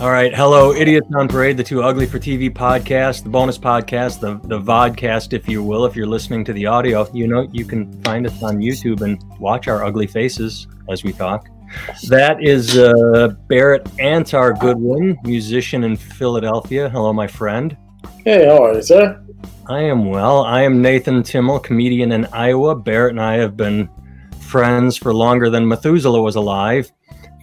All right. Hello, Idiots on Parade, the Too Ugly for TV podcast, the bonus podcast, the, the vodcast, if you will. If you're listening to the audio, you know you can find us on YouTube and watch our ugly faces as we talk. That is uh, Barrett Antar Goodwin, musician in Philadelphia. Hello, my friend. Hey, how are you, sir? I am well. I am Nathan Timmel, comedian in Iowa. Barrett and I have been friends for longer than Methuselah was alive,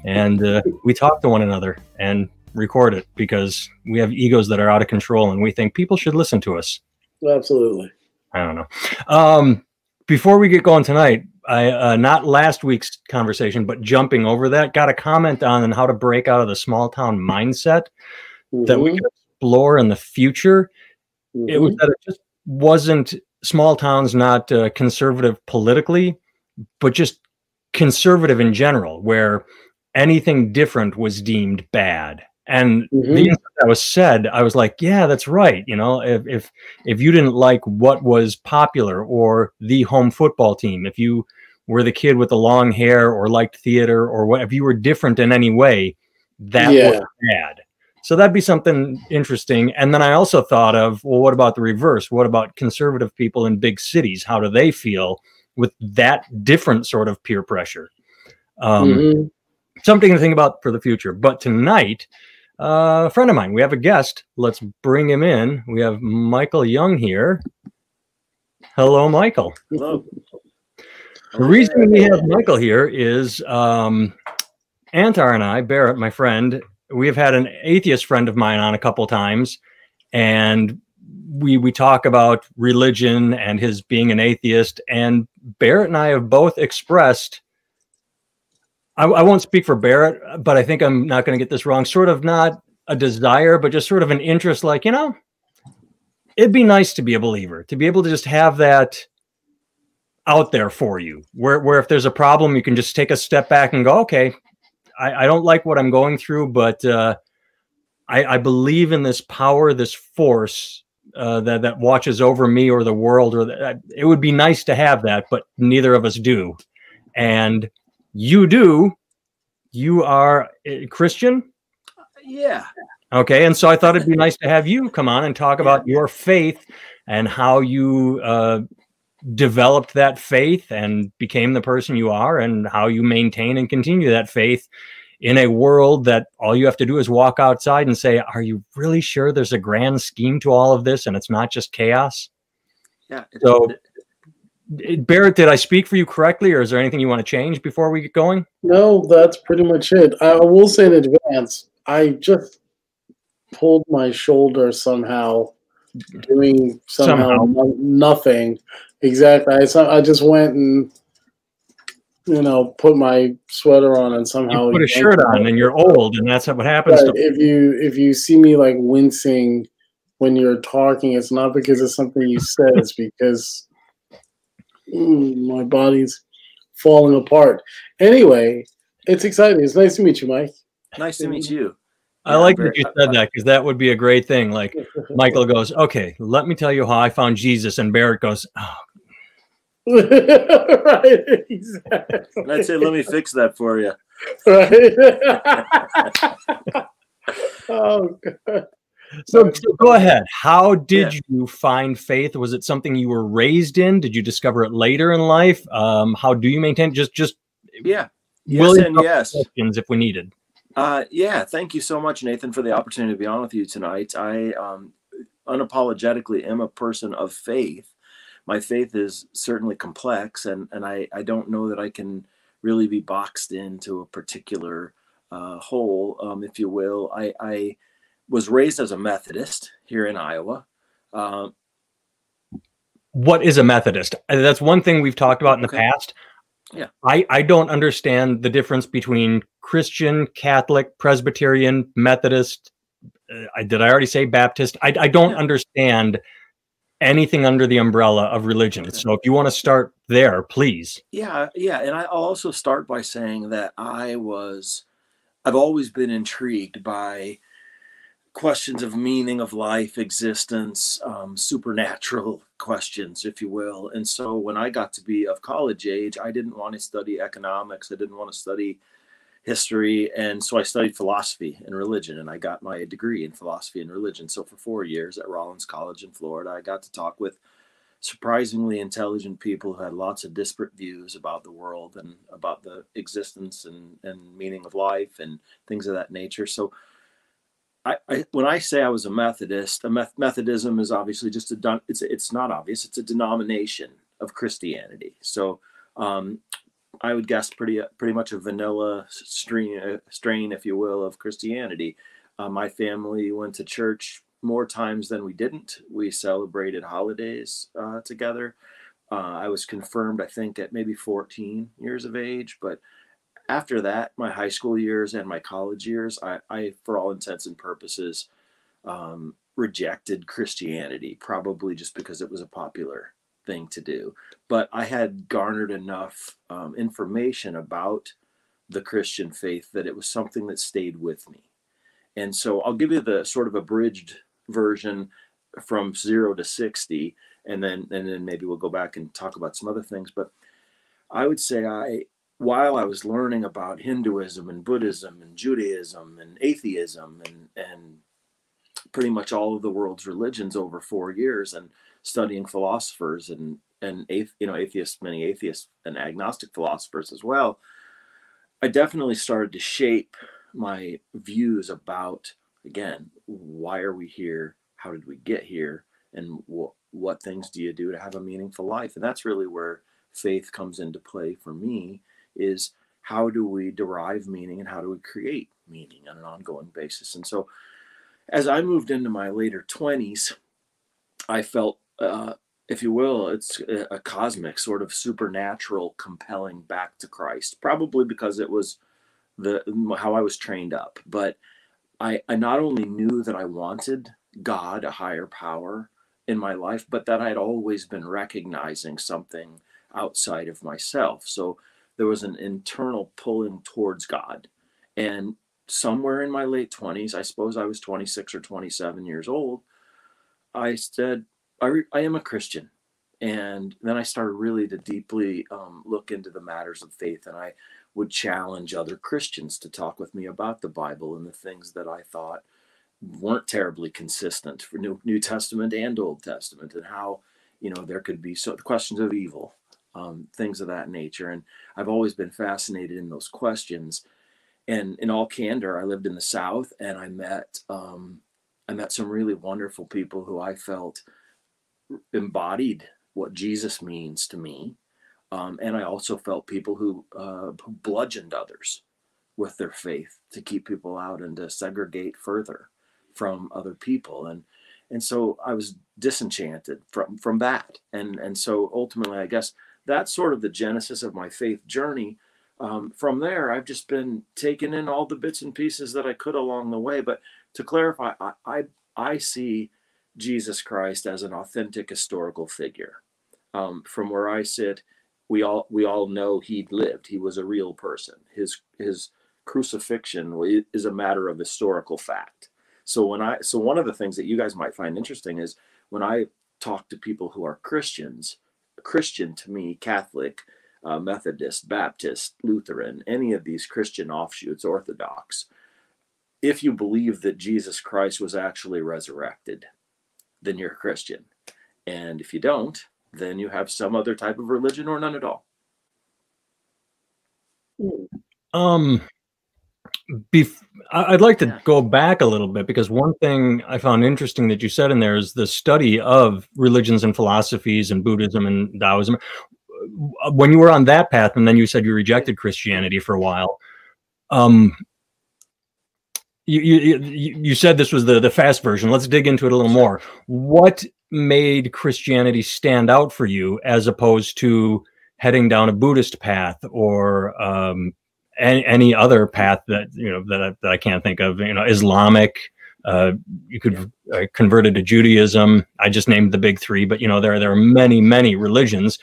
and uh, we talk to one another and record it because we have egos that are out of control, and we think people should listen to us. Absolutely. I don't know. Um, before we get going tonight, I uh, not last week's conversation, but jumping over that, got a comment on how to break out of the small town mindset mm-hmm. that we Mhm. could explore in the future. It was Mhm. that it just wasn't small towns, not uh, conservative politically, but just conservative in general, where anything different was deemed bad. And the Mhm. instant that was said, I was like, yeah, that's right. You know, if if if you didn't like what was popular or the home football team, if you were the kid with the long hair or liked theater or what, if you were different in any way, that Yeah. was bad. So that'd be something interesting. And then I also thought of, well, what about the reverse? What about conservative people in big cities? How do they feel with that different sort of peer pressure? Um, Mhm. Something to think about for the future. But tonight, uh, a friend of mine, we have a guest. Let's bring him in. We have Michael Young here. Hello, Michael. Hello. The reason we have Michael here is um, Antar and I, Barrett, my friend, we have had an atheist friend of mine on a couple times, and we we talk about religion and his being an atheist. And Barrett and I have both expressed. I, I won't speak for Barrett, but I think I'm not going to get this wrong. Sort of not a desire, but just sort of an interest. Like you know, it'd be nice to be a believer, to be able to just have that out there for you where, where if there's a problem you can just take a step back and go okay i, I don't like what i'm going through but uh, I, I believe in this power this force uh, that, that watches over me or the world or that it would be nice to have that but neither of us do and you do you are a christian Yeah. Okay, and so I thought it'd be nice to have you come on and talk about your faith and how you uh, developed that faith and became the person you are, and how you maintain and continue that faith in a world that all you have to do is walk outside and say, "Are you really sure there's a grand scheme to all of this, and it's not just chaos?" Yeah. So- Barrett, did I speak for you correctly, or is there anything you want to change before we get going? No, that's pretty much it. I will say in advance, I just pulled my shoulder somehow, doing somehow, Somehow. no- nothing. Exactly. I so- I just went and you know put my sweater on and somehow You put a shirt on, and you're old, and that's what happens. But if you if you see me like wincing when you're talking, it's not because of something you said. It's because Mm, my body's falling apart. Anyway, it's exciting. It's nice to meet you, Mike. nice to meet you. I Yeah, like that you said that because that would be a great thing. Like Michael goes, "Okay, let me tell you how I found Jesus," and Barrett goes, oh, right. Exactly. And I'd say, let me fix that for you. Right. oh God. So, so go ahead. How did you find faith? Was it something you were raised in? Did you discover it later in life? Um, how do you maintain? Just just Yeah. Yes and yes. questions if we needed. Uh, yeah, thank you so much, Nathan, for the opportunity to be on with you tonight. I um, unapologetically am a person of faith. My faith is certainly complex, and, and I, I don't know that I can really be boxed into a particular uh, hole, um, if you will. I, I was raised as a Methodist here in Iowa. Um, What is a Methodist? Uh, That's one thing we've talked about in the Okay. past. Yeah. I, I don't understand the difference between Christian, Catholic, Presbyterian, Methodist. Uh, I, did I already say Baptist? I, I don't Yeah. understand anything under the umbrella of religion. Okay. So if you want to start there, please. Yeah, yeah, and I'll also start by saying that I was, I've always been intrigued by questions of meaning of life, existence, um, supernatural questions, if you will. And so when I got to be of college age, I didn't want to study economics. I didn't want to study history. And so I studied philosophy and religion, and I got my degree in philosophy and religion. So for four years at Rollins College in Florida, I got to talk with surprisingly intelligent people who had lots of disparate views about the world and about the existence and, and meaning of life and things of that nature. So I, when I say I was a Methodist, a Meth- Methodism is obviously just a it's it's not obvious. It's a denomination of Christianity. So um, I would guess pretty pretty much a vanilla strain, uh, strain, if you will, of Christianity. Uh, my family went to church more times than we didn't. We celebrated holidays uh, together. Uh, I was confirmed, I think, at maybe 14 years of age, but after that, my high school years and my college years, I, I for all intents and purposes, um, rejected Christianity, probably just because it was a popular thing to do. But I had garnered enough um, information about the Christian faith that it was something that stayed with me. And so I'll give you the sort of abridged version from zero to 60, and then and then maybe we'll go back and talk about some other things. But I would say I while I was learning about Hinduism and Buddhism and Judaism and atheism and and pretty much all of the world's religions over four years and studying philosophers and and you know atheists many atheists and agnostic philosophers as well i definitely started to shape my views about again why are we here? How did we get here? And what what things do you do to have a meaningful life? And that's really where faith comes into play for me is how do we derive meaning and how do we create meaning on an ongoing basis? And so as i moved into my later 20s i felt uh, if you will it's a cosmic sort of supernatural compelling back to christ probably because it was the how i was trained up. But i i not only knew that i wanted god a higher power in my life but that i'd always been recognizing something outside of myself. So there was an internal pulling towards God. And somewhere in my late 20s, I suppose I was 26 or 27 years old, I said, I, re- I am a Christian. And then I started really to deeply um, look into the matters of faith. And I would challenge other Christians to talk with me about the Bible and the things that I thought weren't terribly consistent for New, New Testament and Old Testament and how, you know, there could be so questions of evil um, things of that nature. And I've always been fascinated in those questions. And in all candor, I lived in the South, and I met um, I met some really wonderful people who I felt embodied what Jesus means to me. Um, and I also felt people who, uh, who bludgeoned others with their faith to keep people out and to segregate further from other people. And and so I was disenchanted from from that. And and so ultimately, I guess that's sort of the genesis of my faith journey. Um, from there, I've just been taking in all the bits and pieces that I could along the way. But to clarify, I, I, I see Jesus Christ as an authentic historical figure. Um, from where I sit, we all we all know he lived. He was a real person. His his crucifixion is a matter of historical fact. So when I so one of the things that you guys might find interesting is when I talk to people who are Christians, Christian to me, Catholic, uh, Methodist, Baptist, Lutheran, any of these Christian offshoots, Orthodox, if you believe that Jesus Christ was actually resurrected, then you're a Christian. And if you don't, then you have some other type of religion or none at all. Um, bef- I'd like to yeah. go back a little bit because one thing I found interesting that you said in there is the study of religions and philosophies and Buddhism and Taoism. When you were on that path, and then you said you rejected Christianity for a while. Um, you, you you said this was the the fast version. Let's dig into it a little more. What made Christianity stand out for you as opposed to heading down a Buddhist path or um, any, any other path that you know that, that I can't think of. You know, Islamic. Uh, you could uh, convert it to Judaism. I just named the big three, but you know there there are many many religions.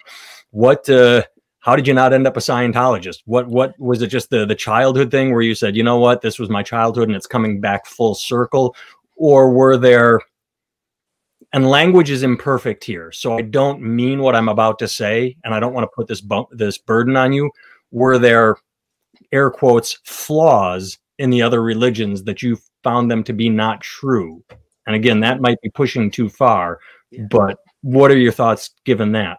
What? Uh, how did you not end up a Scientologist? What what was it? Just the the childhood thing where you said, you know what, this was my childhood and it's coming back full circle, or were there? And language is imperfect here, so I don't mean what I'm about to say, and I don't want to put this bump, this burden on you. Were there air quotes flaws in the other religions that you found them to be not true? And again, that might be pushing too far, Yeah. but what are your thoughts given that?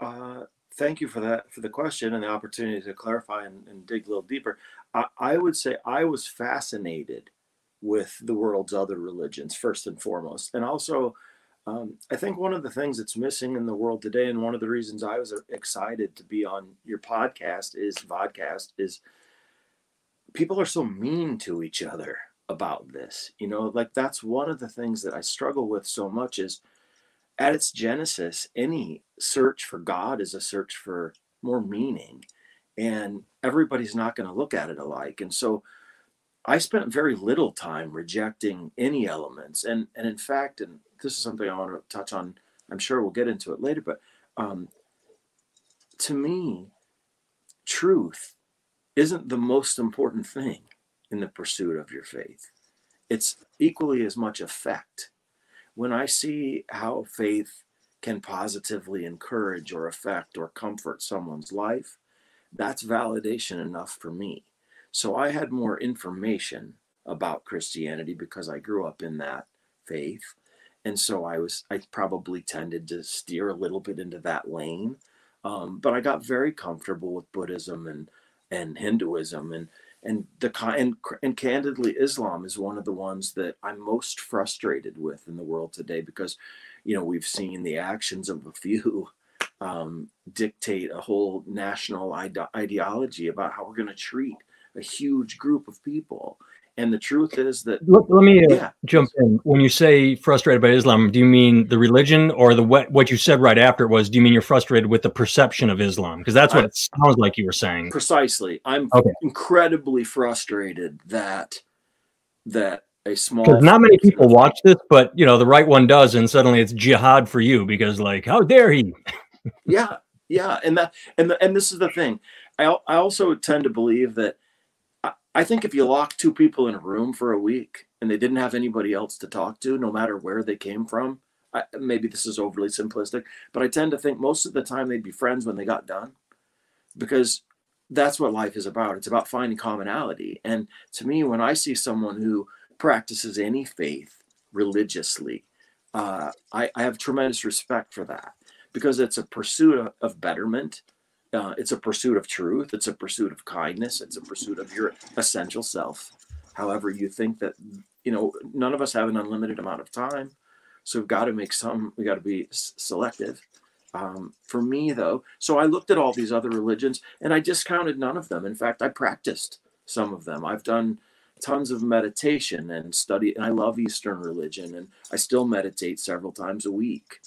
Uh, thank you for that for the question and the opportunity to clarify and, and dig a little deeper. I, I would say I was fascinated with the world's other religions first and foremost, and also um, I think one of the things that's missing in the world today, and one of the reasons I was excited to be on your podcast is vodcast is people are so mean to each other about this. You know, like that's one of the things that I struggle with so much is at its genesis, any search for God is a search for more meaning. And everybody's not going to look at it alike. And so I spent very little time rejecting any elements. And and in fact, and this is something I want to touch on, I'm sure we'll get into it later, but um, to me, truth isn't the most important thing in the pursuit of your faith. It's equally as much effect when I see how faith can positively encourage or affect or comfort someone's life, that's validation enough for me. So I had more information about Christianity because I grew up in that faith. And so I was, I probably tended to steer a little bit into that lane. Um, but I got very comfortable with Buddhism and, and Hinduism and, and the and, and candidly islam is one of the ones that i'm most frustrated with in the world today because you know we've seen the actions of a few um, dictate a whole national ide- ideology about how we're going to treat a huge group of people and the truth is that Let, let me uh, yeah jump in. When you say frustrated by Islam, do you mean the religion or the what, what you said right after it was, do you mean you're frustrated with the perception of Islam? Because that's what I- it sounds like you were saying. precisely i'm Okay. incredibly frustrated that that a small Because not many people watch this, but you know, the right one does, and suddenly it's jihad for you because, like, how dare he? yeah yeah and that and the, and this is the thing i i also tend to believe that I, think if you lock two people in a room for a week and they didn't have anybody else to talk to no matter where they came from I, maybe this is overly simplistic but i tend to think most of the time they'd be friends when they got done because that's what life is about it's about finding commonality and to me when i see someone who practices any faith religiously uh, I, I have tremendous respect for that because it's a pursuit of betterment. Uh, it's a pursuit of truth. It's a pursuit of kindness. It's a pursuit of your essential self. However, you think that, you know, none of us have an unlimited amount of time. So we've got to make some, we got to be selective. Um, for me, though, so I looked at all these other religions and I discounted none of them. In fact, I practiced some of them. I've done tons of meditation and study, and I love Eastern religion, and I still meditate several times a week.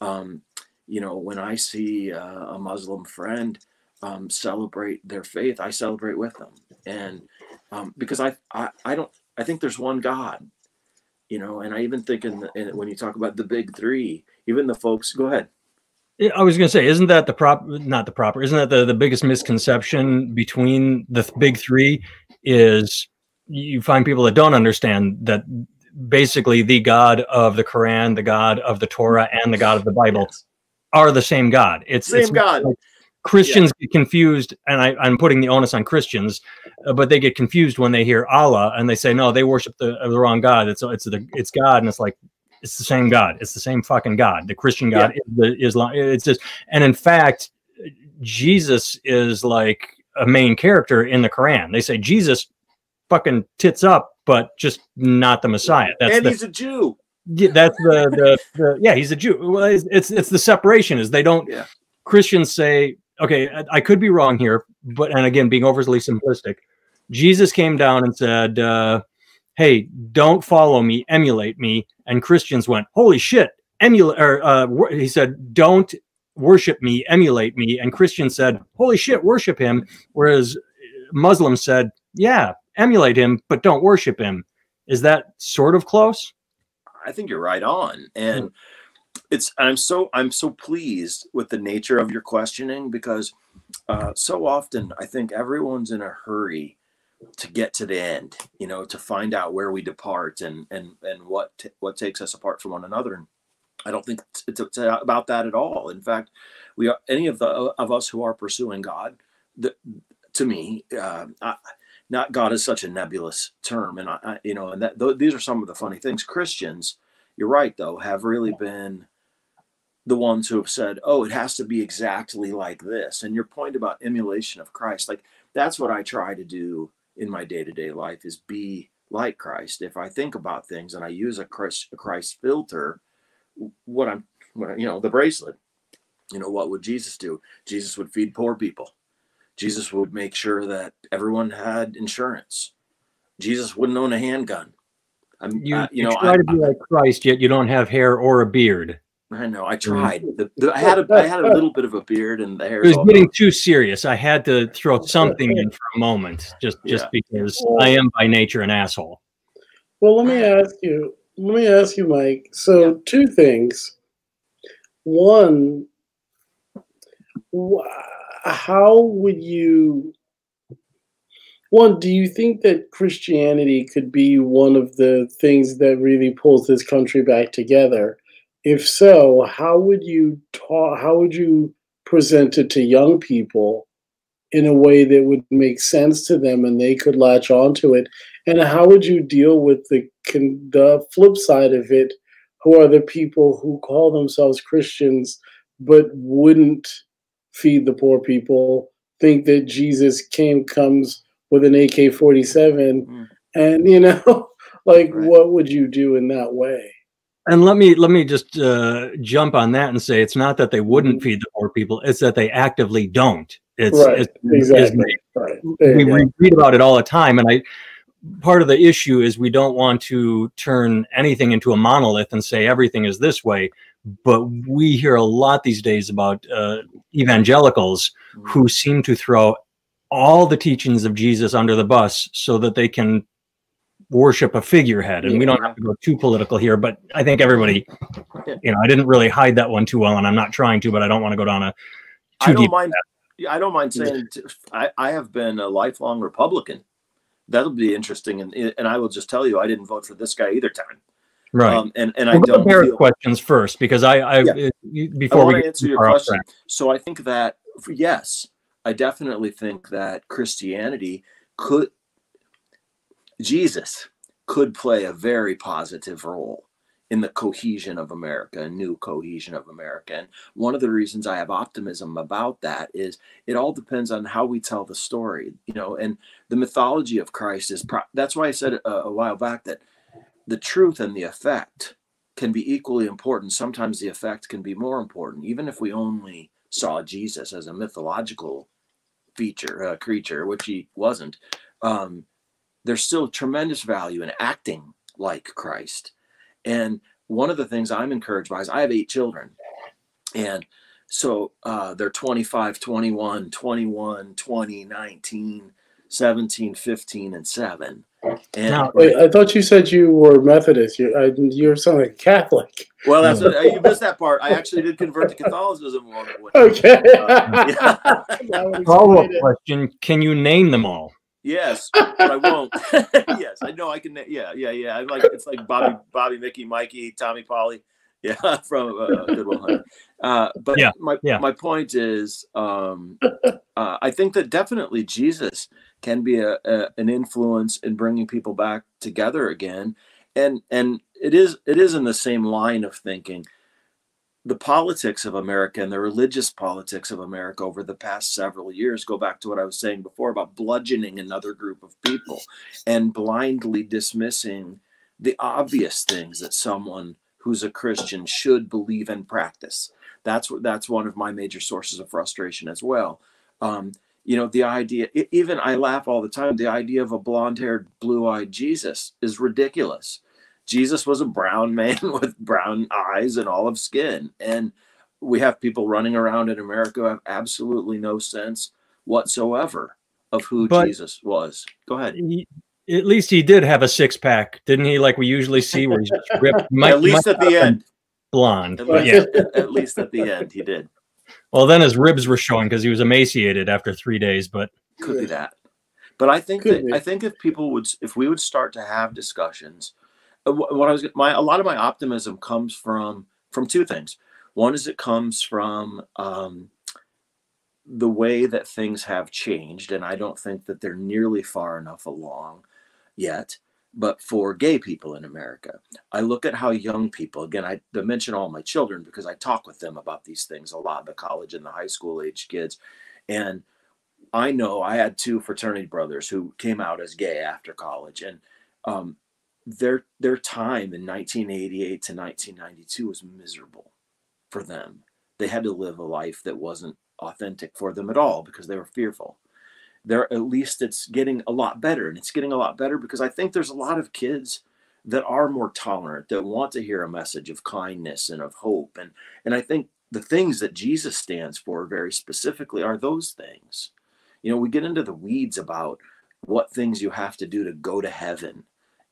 Um, you know, when I see uh, a Muslim friend um, celebrate their faith, I celebrate with them, and um, because I, I I don't I think there's one God, you know, and I even think in, the, in when you talk about the big three, even the folks. Go ahead. I was going to say, isn't that the prop? Not the proper. Isn't that the, the biggest misconception between the th- big three? Is you find people that don't understand that basically the God of the Quran, the God of the Torah, and the God of the Bible Yes. Are the same God. It's Same it's God. like Christians get confused, and I, I'm putting the onus on Christians, uh, but they get confused when they hear Allah and they say no, they worship the, uh, the wrong God. It's it's the it's God, and it's like it's the same God. It's the same fucking God. The Christian God is the Islam. It's just, and in fact, Jesus is like a main character in the Quran. They say Jesus fucking tits up, but just not the Messiah. That's and the, he's a Jew. Yeah, that's the, the, the yeah he's a Jew. Well, it's, it's it's the separation is they don't Yeah. Christians say okay I, I could be wrong here, but and again being overly simplistic, Jesus came down and said, uh, "Hey, don't follow me, emulate me," and Christians went, "Holy shit!" Emulate or uh, he said, "Don't worship me, emulate me," and Christians said, "Holy shit, worship him," whereas Muslims said, "Yeah, emulate him, but don't worship him." Is that sort of close? I think you're right on. And it's I'm so I'm so pleased with the nature of your questioning because uh, so often I think everyone's in a hurry to get to the end, you know, to find out where we depart and and and what t- what takes us apart from one another. And I don't think it's, it's, it's about that at all. In fact, we are any of the of us who are pursuing God. The, to me. Uh, I, not God is such a nebulous term, and I, I you know, and that th- these are some of the funny things. Christians, you're right though, have really been the ones who have said, "Oh, it has to be exactly like this." And your point about emulation of Christ, like that's what I try to do in my day-to-day life is be like Christ. If I think about things and I use a Christ, a Christ filter, what I'm, what, you know, the bracelet, you know, what would Jesus do? Jesus would feed poor people. Jesus would make sure that everyone had insurance. Jesus wouldn't own a handgun. I'm, you, uh, you, you know, try I, to be like Christ, yet you don't have hair or a beard. I know. I tried. The, the, I had a I had a little bit of a beard, and the hair. It was getting too serious. I had to throw something in for a moment, just just yeah. because I am by nature an asshole. Well, let me ask you. Let me ask you, Mike. So, yeah. two things. One, how would you? One, do you think that Christianity could be one of the things that really pulls this country back together? If so, how would you talk? How would you present it to young people in a way that would make sense to them and they could latch onto it? And how would you deal with the the flip side of it, who are the people who call themselves Christians but wouldn't feed the poor people, think that Jesus came comes with an AK forty seven, mm. and you know, like right. what would you do in that way? And let me let me just uh, jump on that and say it's not that they wouldn't feed the poor people; it's that they actively don't. It's, right. it's exactly it's, right. we, we read about it all the time, and I part of the issue is we don't want to turn anything into a monolith and say everything is this way. But we hear a lot these days about uh, evangelicals mm-hmm. who seem to throw all the teachings of Jesus under the bus so that they can worship a figurehead and yeah. we don't have to go too political here but i think everybody you know i didn't really hide that one too well and i'm not trying to but i don't want to go down a too I don't deep mind i don't mind saying I, I have been a lifelong republican that'll be interesting. And and i will just tell you i didn't vote for this guy either time right. Um, and and we'll i don't feel, questions first because i i yeah. before I we answer your question. so i think that yes i definitely think that christianity could Jesus could play a very positive role in the cohesion of America, a new cohesion of America. And one of the reasons I have optimism about that is it all depends on how we tell the story, you know, and the mythology of Christ is pro- that's why I said a, a while back that the truth and the effect can be equally important. Sometimes the effect can be more important, even if we only saw Jesus as a mythological feature, uh, creature, which he wasn't. Um, there's still tremendous value in acting like Christ. And one of the things I'm encouraged by is I have eight children. And so uh, they're 25, 21, 21, 20, 19, 17, 15, and 7. And now, wait, I thought you said you were Methodist. You I, you're something Catholic. Well, that's what, you missed that part. I actually did convert to Catholicism along the way. Okay. Uh, yeah. Follow-up question: Can you name them all? Yes, but I won't. yes, I know I can. Yeah, yeah, yeah. I'm like it's like Bobby, Bobby, Mickey, Mikey, Tommy, Polly. Yeah, from uh, Good Will Hunting. Uh, but yeah, my yeah. my point is, um, uh, I think that definitely Jesus can be a, a, an influence in bringing people back together again, and and it is it is in the same line of thinking the politics of America and the religious politics of America over the past several years go back to what I was saying before about bludgeoning another group of people and blindly dismissing the obvious things that someone who's a Christian should believe and practice. That's that's one of my major sources of frustration as well. Um, you know, the idea, even I laugh all the time, the idea of a blonde haired, blue eyed Jesus is ridiculous Jesus was a brown man with brown eyes and olive skin. And we have people running around in America who have absolutely no sense whatsoever of who but Jesus was. Go ahead. He, at least he did have a six pack, didn't he? Like we usually see where he's ripped. at least at the end. Blonde. At least, yeah. at least at the end, he did. Well, then his ribs were showing because he was emaciated after three days, but could be that. But I think Could that be. I think if people would, if we would start to have discussions what I was my a lot of my optimism comes from from two things. One is it comes from um, the way that things have changed, and I don't think that they're nearly far enough along yet, but for gay people in America, I look at how young people, again, I mention all my children because I talk with them about these things a lot, the college and the high school age kids. And I know I had two fraternity brothers who came out as gay after college, and um, their their time in 1988 to 1992 was miserable for them. They had to live a life that wasn't authentic for them at all because they were fearful. There, at least it's getting a lot better, and it's getting a lot better because I think there's a lot of kids that are more tolerant that want to hear a message of kindness and of hope, and and I think the things that Jesus stands for very specifically are those things. You know, we get into the weeds about what things you have to do to go to heaven,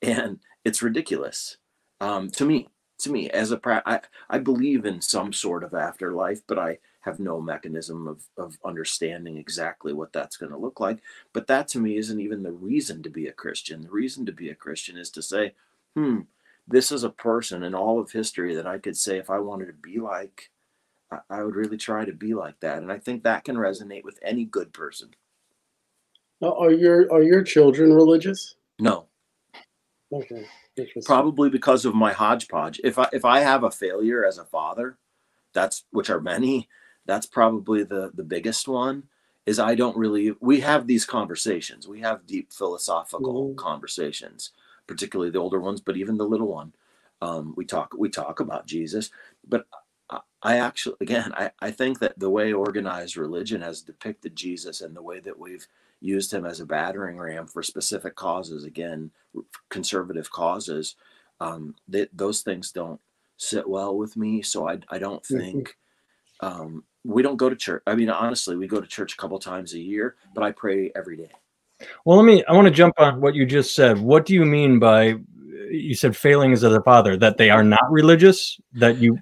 and it's ridiculous um, to me. To me, as a I, I believe in some sort of afterlife, but I have no mechanism of, of understanding exactly what that's going to look like. But that to me isn't even the reason to be a Christian. The reason to be a Christian is to say, hmm, this is a person in all of history that I could say if I wanted to be like, I, I would really try to be like that. And I think that can resonate with any good person. Are your are your children religious? No. Okay. Probably because of my hodgepodge. If I if I have a failure as a father, that's which are many, that's probably the the biggest one is i don't really we have these conversations we have deep philosophical mm-hmm. conversations particularly the older ones but even the little one um, we talk we talk about jesus but I, I actually again I, I think that the way organized religion has depicted jesus and the way that we've used him as a battering ram for specific causes again conservative causes um, they, those things don't sit well with me so i, I don't think um, we don't go to church. I mean, honestly, we go to church a couple times a year, but I pray every day. Well, let me, I want to jump on what you just said. What do you mean by, you said failings as a father, that they are not religious, that you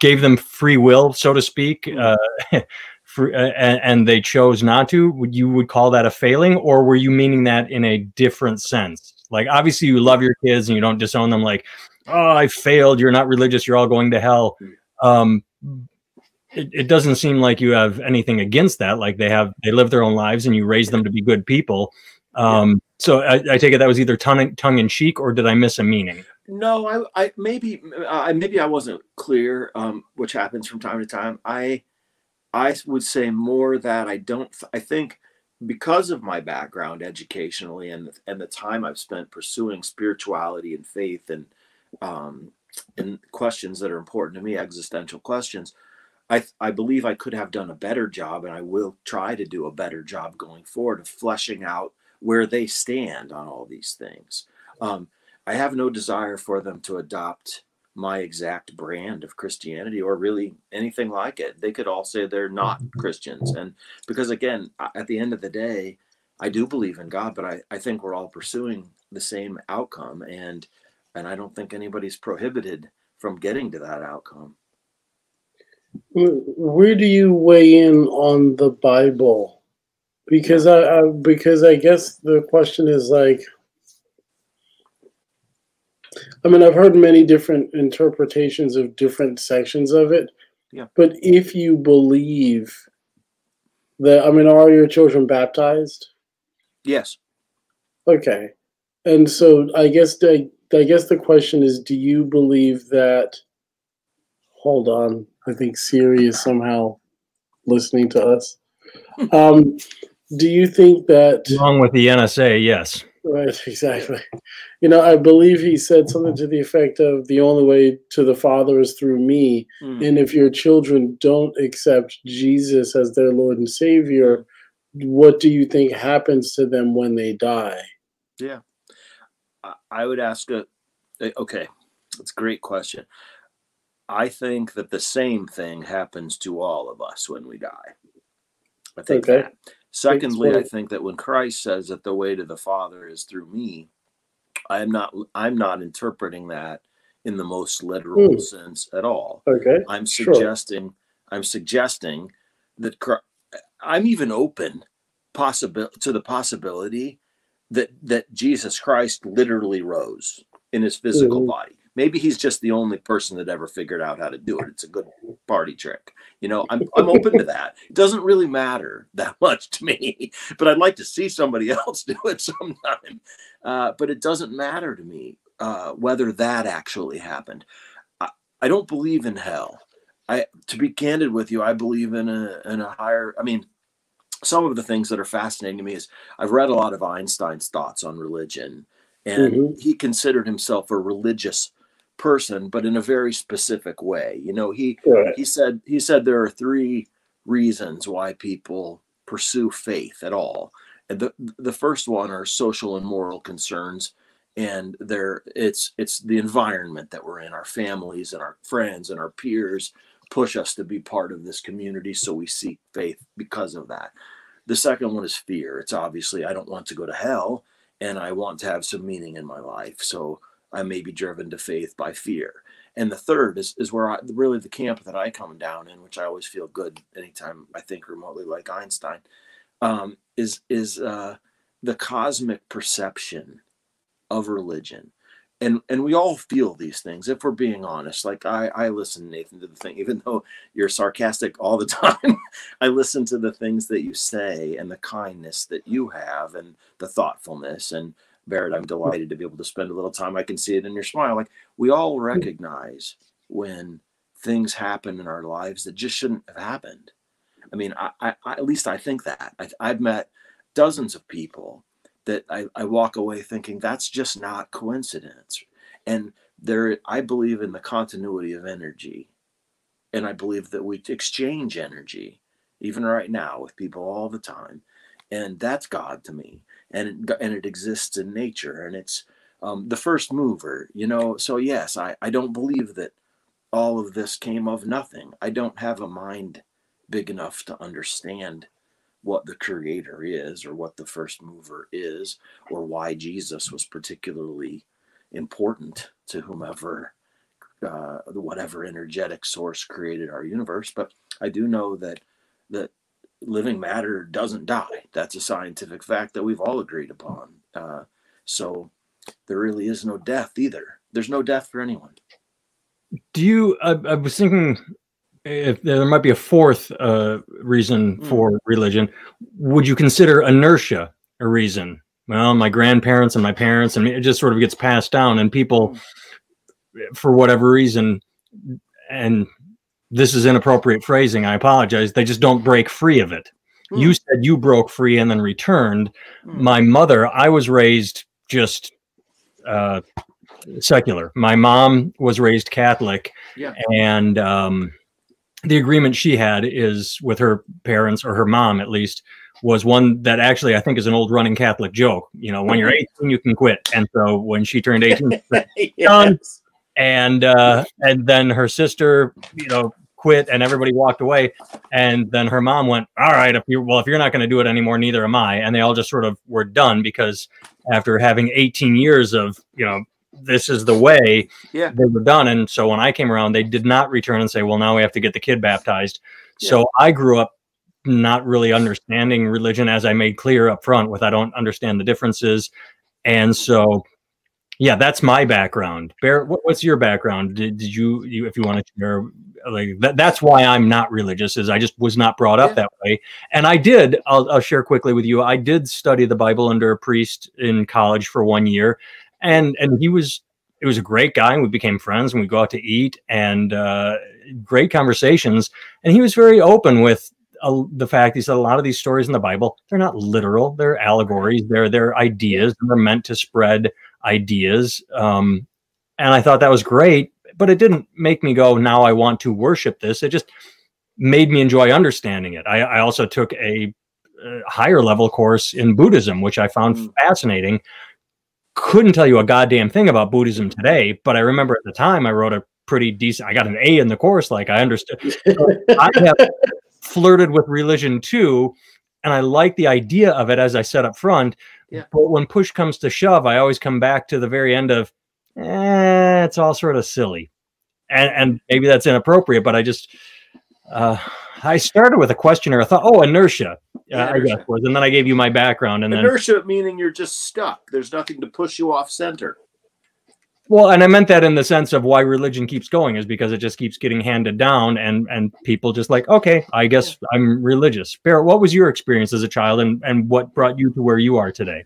gave them free will, so to speak, hmm. uh, for, uh, and, and they chose not to? Would you would call that a failing, or were you meaning that in a different sense? Like, obviously, you love your kids and you don't disown them. Like, oh, I failed. You're not religious. You're all going to hell. Um, it, it, doesn't seem like you have anything against that. Like they have, they live their own lives, and you raise them to be good people. Um, yeah. So I, I, take it that was either tongue tongue in cheek, or did I miss a meaning? No, I, I maybe, I maybe I wasn't clear, um, which happens from time to time. I, I would say more that I don't. I think because of my background educationally and and the time I've spent pursuing spirituality and faith and um, and questions that are important to me, existential questions. I, I believe I could have done a better job, and I will try to do a better job going forward of fleshing out where they stand on all these things. Um, I have no desire for them to adopt my exact brand of Christianity or really anything like it. They could all say they're not mm-hmm. Christians. And because, again, at the end of the day, I do believe in God, but I, I think we're all pursuing the same outcome. And, and I don't think anybody's prohibited from getting to that outcome. Where do you weigh in on the Bible? Because I, I because I guess the question is like I mean, I've heard many different interpretations of different sections of it. Yeah. But if you believe that, I mean, are your children baptized? Yes. Okay. And so I guess the I guess the question is, do you believe that? Hold on. I think Siri is somehow listening to us. Um, do you think that along with the NSA? Yes. Right, exactly. You know, I believe he said something to the effect of the only way to the Father is through me. Mm. And if your children don't accept Jesus as their Lord and Savior, what do you think happens to them when they die? Yeah. I would ask a okay, that's a great question. I think that the same thing happens to all of us when we die. I think okay. that. Secondly, I think that when Christ says that the way to the Father is through me, I'm not I'm not interpreting that in the most literal mm. sense at all. Okay. I'm suggesting sure. I'm suggesting that Christ, I'm even open possible to the possibility that that Jesus Christ literally rose in his physical mm. body maybe he's just the only person that ever figured out how to do it. It's a good party trick. You know, I'm I'm open to that. It doesn't really matter that much to me, but I'd like to see somebody else do it sometime. Uh, but it doesn't matter to me uh, whether that actually happened. I, I don't believe in hell. I to be candid with you, I believe in a in a higher. I mean, some of the things that are fascinating to me is I've read a lot of Einstein's thoughts on religion, and mm-hmm. he considered himself a religious person, but in a very specific way. You know, he right. he said he said there are three reasons why people pursue faith at all. And the the first one are social and moral concerns and there it's it's the environment that we're in our families and our friends and our peers push us to be part of this community so we seek faith because of that the second one is fear it's obviously i don't want to go to hell and i want to have some meaning in my life so i may be driven to faith by fear. And the third is, is where I, really the camp that i come down in which i always feel good anytime i think remotely like einstein um, is is uh, the cosmic perception of religion. And and we all feel these things if we're being honest. Like i i listen nathan to the thing even though you're sarcastic all the time i listen to the things that you say and the kindness that you have and the thoughtfulness and barrett i'm delighted to be able to spend a little time i can see it in your smile like we all recognize when things happen in our lives that just shouldn't have happened i mean i, I at least i think that I, i've met dozens of people that I, I walk away thinking that's just not coincidence. And there, I believe in the continuity of energy. And I believe that we exchange energy, even right now, with people all the time. And that's God to me. And it, and it exists in nature. And it's um, the first mover, you know. So, yes, I, I don't believe that all of this came of nothing. I don't have a mind big enough to understand what the creator is or what the first mover is or why Jesus was particularly important to whomever uh, whatever energetic source created our universe but I do know that that living matter doesn't die that's a scientific fact that we've all agreed upon uh, so there really is no death either there's no death for anyone do you I, I was thinking if there might be a fourth uh, reason mm. for religion, would you consider inertia a reason? Well, my grandparents and my parents, and it just sort of gets passed down, and people, hmm. for whatever reason, and this is inappropriate phrasing. I apologize. They just don't break free of it. Mm. You said you broke free and then returned. Mm. My mother, I was raised just uh, secular. My mom was raised Catholic, yeah. and um, the agreement she had is with her parents or her mom at least was one that actually I think is an old running Catholic joke. You know, when you're mm-hmm. 18, you can quit. And so when she turned 18, yes. and uh, and then her sister, you know, quit, and everybody walked away. And then her mom went, "All right, if you well, if you're not going to do it anymore, neither am I." And they all just sort of were done because after having 18 years of you know this is the way yeah. they were done. And so when I came around, they did not return and say, well, now we have to get the kid baptized. Yeah. So I grew up not really understanding religion as I made clear up front with I don't understand the differences. And so yeah, that's my background. Bear, what, what's your background? Did, did you, you, if you want to share, like that, that's why I'm not religious is I just was not brought up yeah. that way. And I did, I'll, I'll share quickly with you. I did study the Bible under a priest in college for one year and and he was it was a great guy and we became friends and we go out to eat and uh, great conversations and he was very open with uh, the fact he said a lot of these stories in the bible they're not literal they're allegories they're they're ideas and they're meant to spread ideas um, and i thought that was great but it didn't make me go now i want to worship this it just made me enjoy understanding it i, I also took a, a higher level course in buddhism which i found mm. fascinating couldn't tell you a goddamn thing about Buddhism today, but I remember at the time I wrote a pretty decent. I got an A in the course, like I understood. I have flirted with religion too, and I like the idea of it as I said up front. Yeah. But when push comes to shove, I always come back to the very end of, eh, it's all sort of silly, and and maybe that's inappropriate, but I just. Uh, I started with a question or I thought, oh, inertia. Yeah, uh, I guess was, and then I gave you my background, and inertia then... meaning you're just stuck. There's nothing to push you off center. Well, and I meant that in the sense of why religion keeps going is because it just keeps getting handed down, and and people just like, okay, I guess I'm religious. Barrett, what was your experience as a child, and and what brought you to where you are today?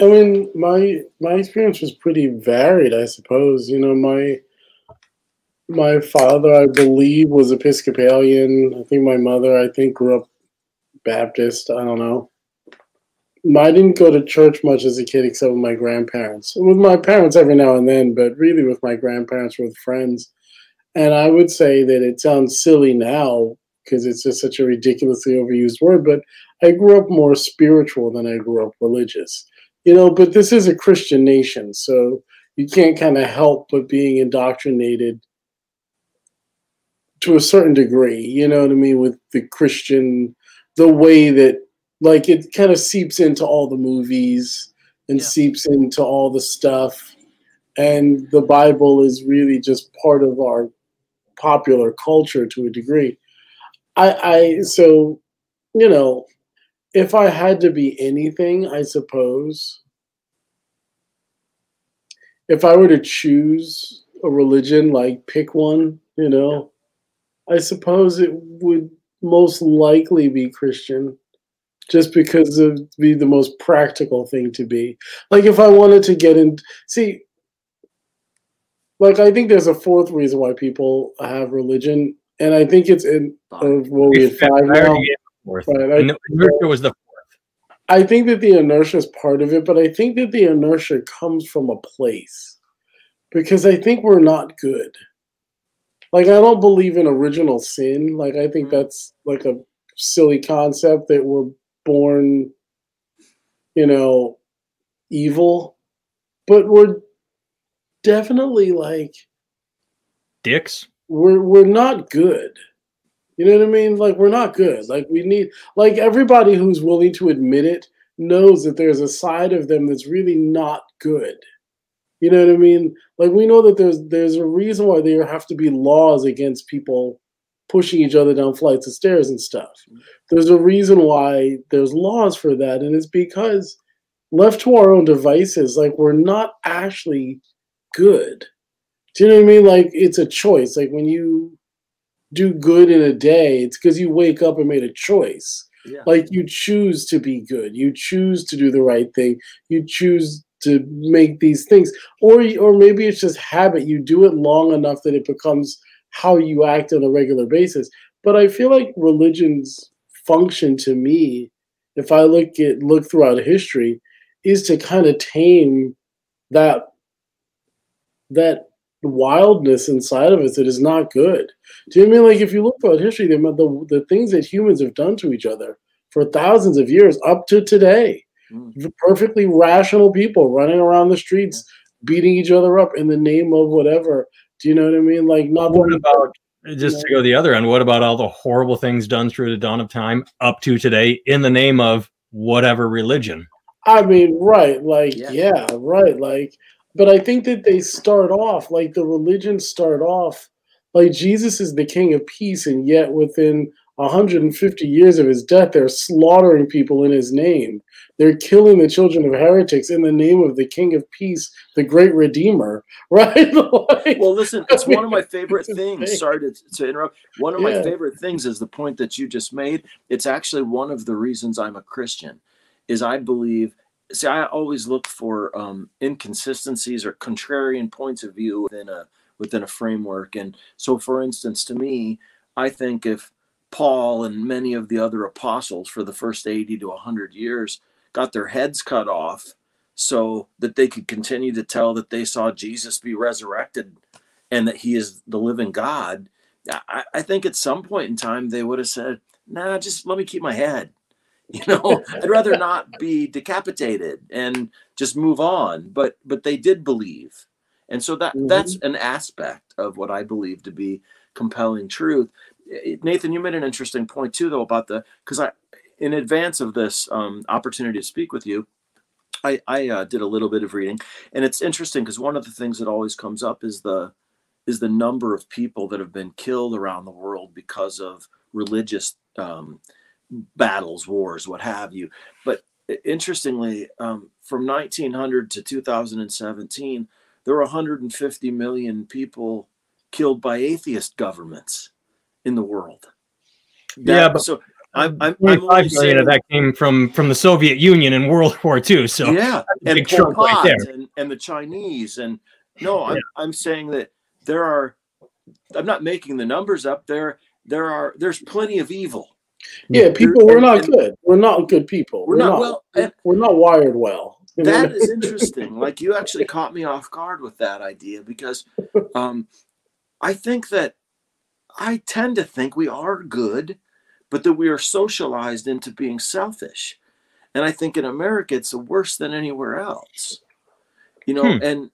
I mean, my my experience was pretty varied, I suppose. You know, my my father, I believe, was Episcopalian. I think my mother, I think, grew up Baptist. I don't know. I didn't go to church much as a kid, except with my grandparents. With my parents every now and then, but really with my grandparents, with friends. And I would say that it sounds silly now because it's just such a ridiculously overused word, but I grew up more spiritual than I grew up religious. You know, but this is a Christian nation, so you can't kind of help but being indoctrinated to a certain degree, you know what I mean, with the Christian, the way that like it kind of seeps into all the movies and yeah. seeps into all the stuff. And the Bible is really just part of our popular culture to a degree. I, I so you know, if I had to be anything, I suppose if I were to choose a religion, like pick one, you know, I suppose it would most likely be Christian, just because it would be the most practical thing to be. Like if I wanted to get in, see, like I think there's a fourth reason why people have religion, and I think it's in uh, well, we have five now. Fourth. Right, I, inertia was the fourth. I think that the inertia is part of it, but I think that the inertia comes from a place because I think we're not good like I don't believe in original sin. Like I think mm-hmm. that's like a silly concept that we're born, you know, evil, but we're definitely like dicks. We're we're not good. You know what I mean? Like we're not good. Like we need like everybody who's willing to admit it knows that there's a side of them that's really not good. You know what I mean? Like we know that there's there's a reason why there have to be laws against people pushing each other down flights of stairs and stuff. There's a reason why there's laws for that, and it's because left to our own devices, like we're not actually good. Do you know what I mean? Like it's a choice. Like when you do good in a day, it's because you wake up and made a choice. Yeah. Like you choose to be good. You choose to do the right thing. You choose to make these things or or maybe it's just habit you do it long enough that it becomes how you act on a regular basis but i feel like religions function to me if i look at look throughout history is to kind of tame that that wildness inside of us that is not good do you know I mean like if you look throughout history the, the, the things that humans have done to each other for thousands of years up to today Mm. Perfectly rational people running around the streets, beating each other up in the name of whatever. Do you know what I mean? Like, not what about just to go the other end? What about all the horrible things done through the dawn of time up to today in the name of whatever religion? I mean, right? Like, yeah, yeah right. Like, but I think that they start off like the religions start off like Jesus is the King of Peace, and yet within 150 years of his death, they're slaughtering people in his name. They're killing the children of heretics in the name of the King of Peace, the great Redeemer, right? like, well, listen, it's one of my favorite things. Sorry to, to, interrupt. One of yeah. my favorite things is the point that you just made. It's actually one of the reasons I'm a Christian, is I believe. See, I always look for um, inconsistencies or contrarian points of view within a within a framework. And so, for instance, to me, I think if Paul and many of the other apostles for the first 80 to 100 years got their heads cut off so that they could continue to tell that they saw Jesus be resurrected and that he is the living God. I, I think at some point in time they would have said, nah, just let me keep my head. You know, I'd rather not be decapitated and just move on. But but they did believe. And so that mm-hmm. that's an aspect of what I believe to be compelling truth. Nathan, you made an interesting point too, though, about the because I in advance of this um, opportunity to speak with you, I, I uh, did a little bit of reading, and it's interesting because one of the things that always comes up is the is the number of people that have been killed around the world because of religious um, battles, wars, what have you. But interestingly, um, from 1900 to 2017, there were 150 million people killed by atheist governments in the world. That, yeah, but so I'm, I'm, I'm only saying, that came from from the Soviet Union in World War II. So yeah, and Pol Pot right and, and the Chinese and no, I'm yeah. I'm saying that there are. I'm not making the numbers up. There there are there's plenty of evil. Yeah, people, we're not good. We're not good people. We're, we're not, not, well. We're not wired well. That is interesting. Like you actually caught me off guard with that idea because um, I think that I tend to think we are good, but that we are socialized into being selfish. And I think in America it's worse than anywhere else. You know, hmm. and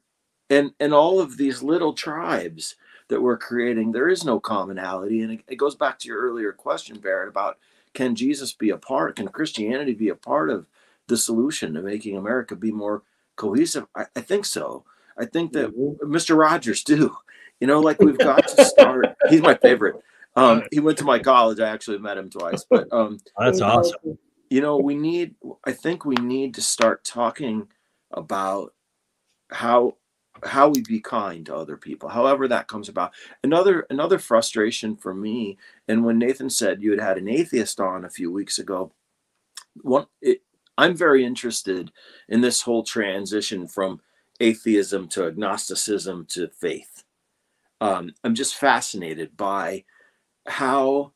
and and all of these little tribes that we're creating, there is no commonality. And it, it goes back to your earlier question, Barrett, about can Jesus be a part, can Christianity be a part of the solution to making America be more cohesive? I, I think so. I think that. Mr. Rogers too. You know, like we've got to start. He's my favorite. Um, he went to my college. I actually met him twice, but um, that's awesome. You know, we need. I think we need to start talking about how how we be kind to other people however that comes about another another frustration for me and when nathan said you had had an atheist on a few weeks ago one it, i'm very interested in this whole transition from atheism to agnosticism to faith um, i'm just fascinated by how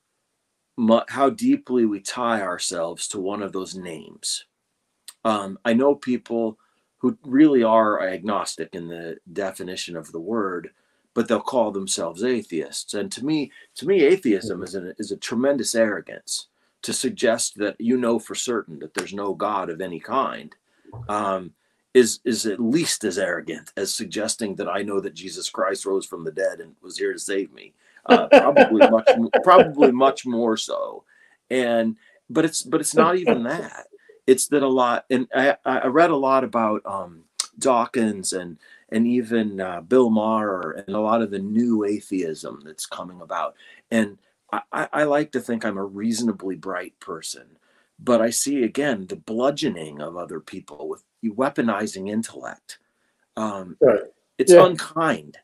how deeply we tie ourselves to one of those names um, i know people who really are agnostic in the definition of the word, but they'll call themselves atheists. And to me, to me, atheism is, an, is a tremendous arrogance to suggest that you know for certain that there's no God of any kind. Um, is is at least as arrogant as suggesting that I know that Jesus Christ rose from the dead and was here to save me. Uh, probably much probably much more so. And but it's but it's not even that it's that a lot, and I, I read a lot about um, Dawkins and and even uh, Bill Maher and a lot of the new atheism that's coming about. And I, I like to think I'm a reasonably bright person, but I see again the bludgeoning of other people with weaponizing intellect. Um, right. It's yeah. unkind,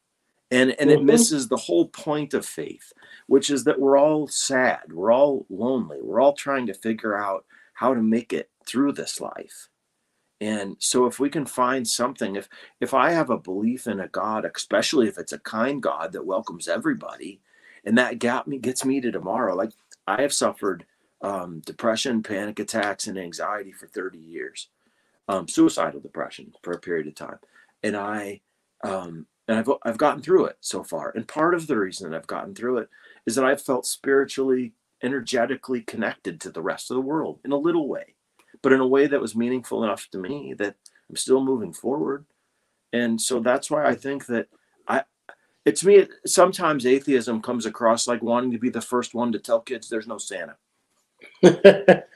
and and mm-hmm. it misses the whole point of faith, which is that we're all sad, we're all lonely, we're all trying to figure out how to make it through this life. And so if we can find something, if if I have a belief in a God, especially if it's a kind God that welcomes everybody, and that got me gets me to tomorrow. Like I have suffered um, depression, panic attacks, and anxiety for 30 years, um, suicidal depression for a period of time, and I um, and I've I've gotten through it so far. And part of the reason that I've gotten through it is that I've felt spiritually, energetically connected to the rest of the world in a little way but in a way that was meaningful enough to me that I'm still moving forward. And so that's why I think that I, it's me, sometimes atheism comes across like wanting to be the first one to tell kids there's no Santa. that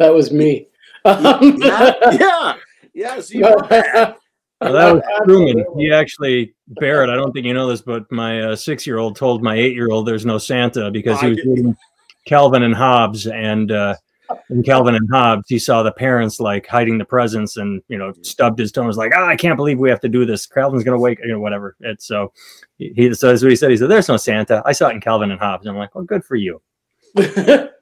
was me. yeah, yeah, yeah. So well, that was Truman. He actually, Barrett, I don't think you know this, but my uh, six year old told my eight year old there's no Santa because he was reading Calvin and Hobbes. And uh, in Calvin and Hobbes, he saw the parents like hiding the presents and you know stubbed his toe. and Was like, oh, I can't believe we have to do this. Calvin's gonna wake, you know, whatever. It's so he. So that's what he said. He said, "There's no Santa." I saw it in Calvin and Hobbes. And I'm like, well, good for you.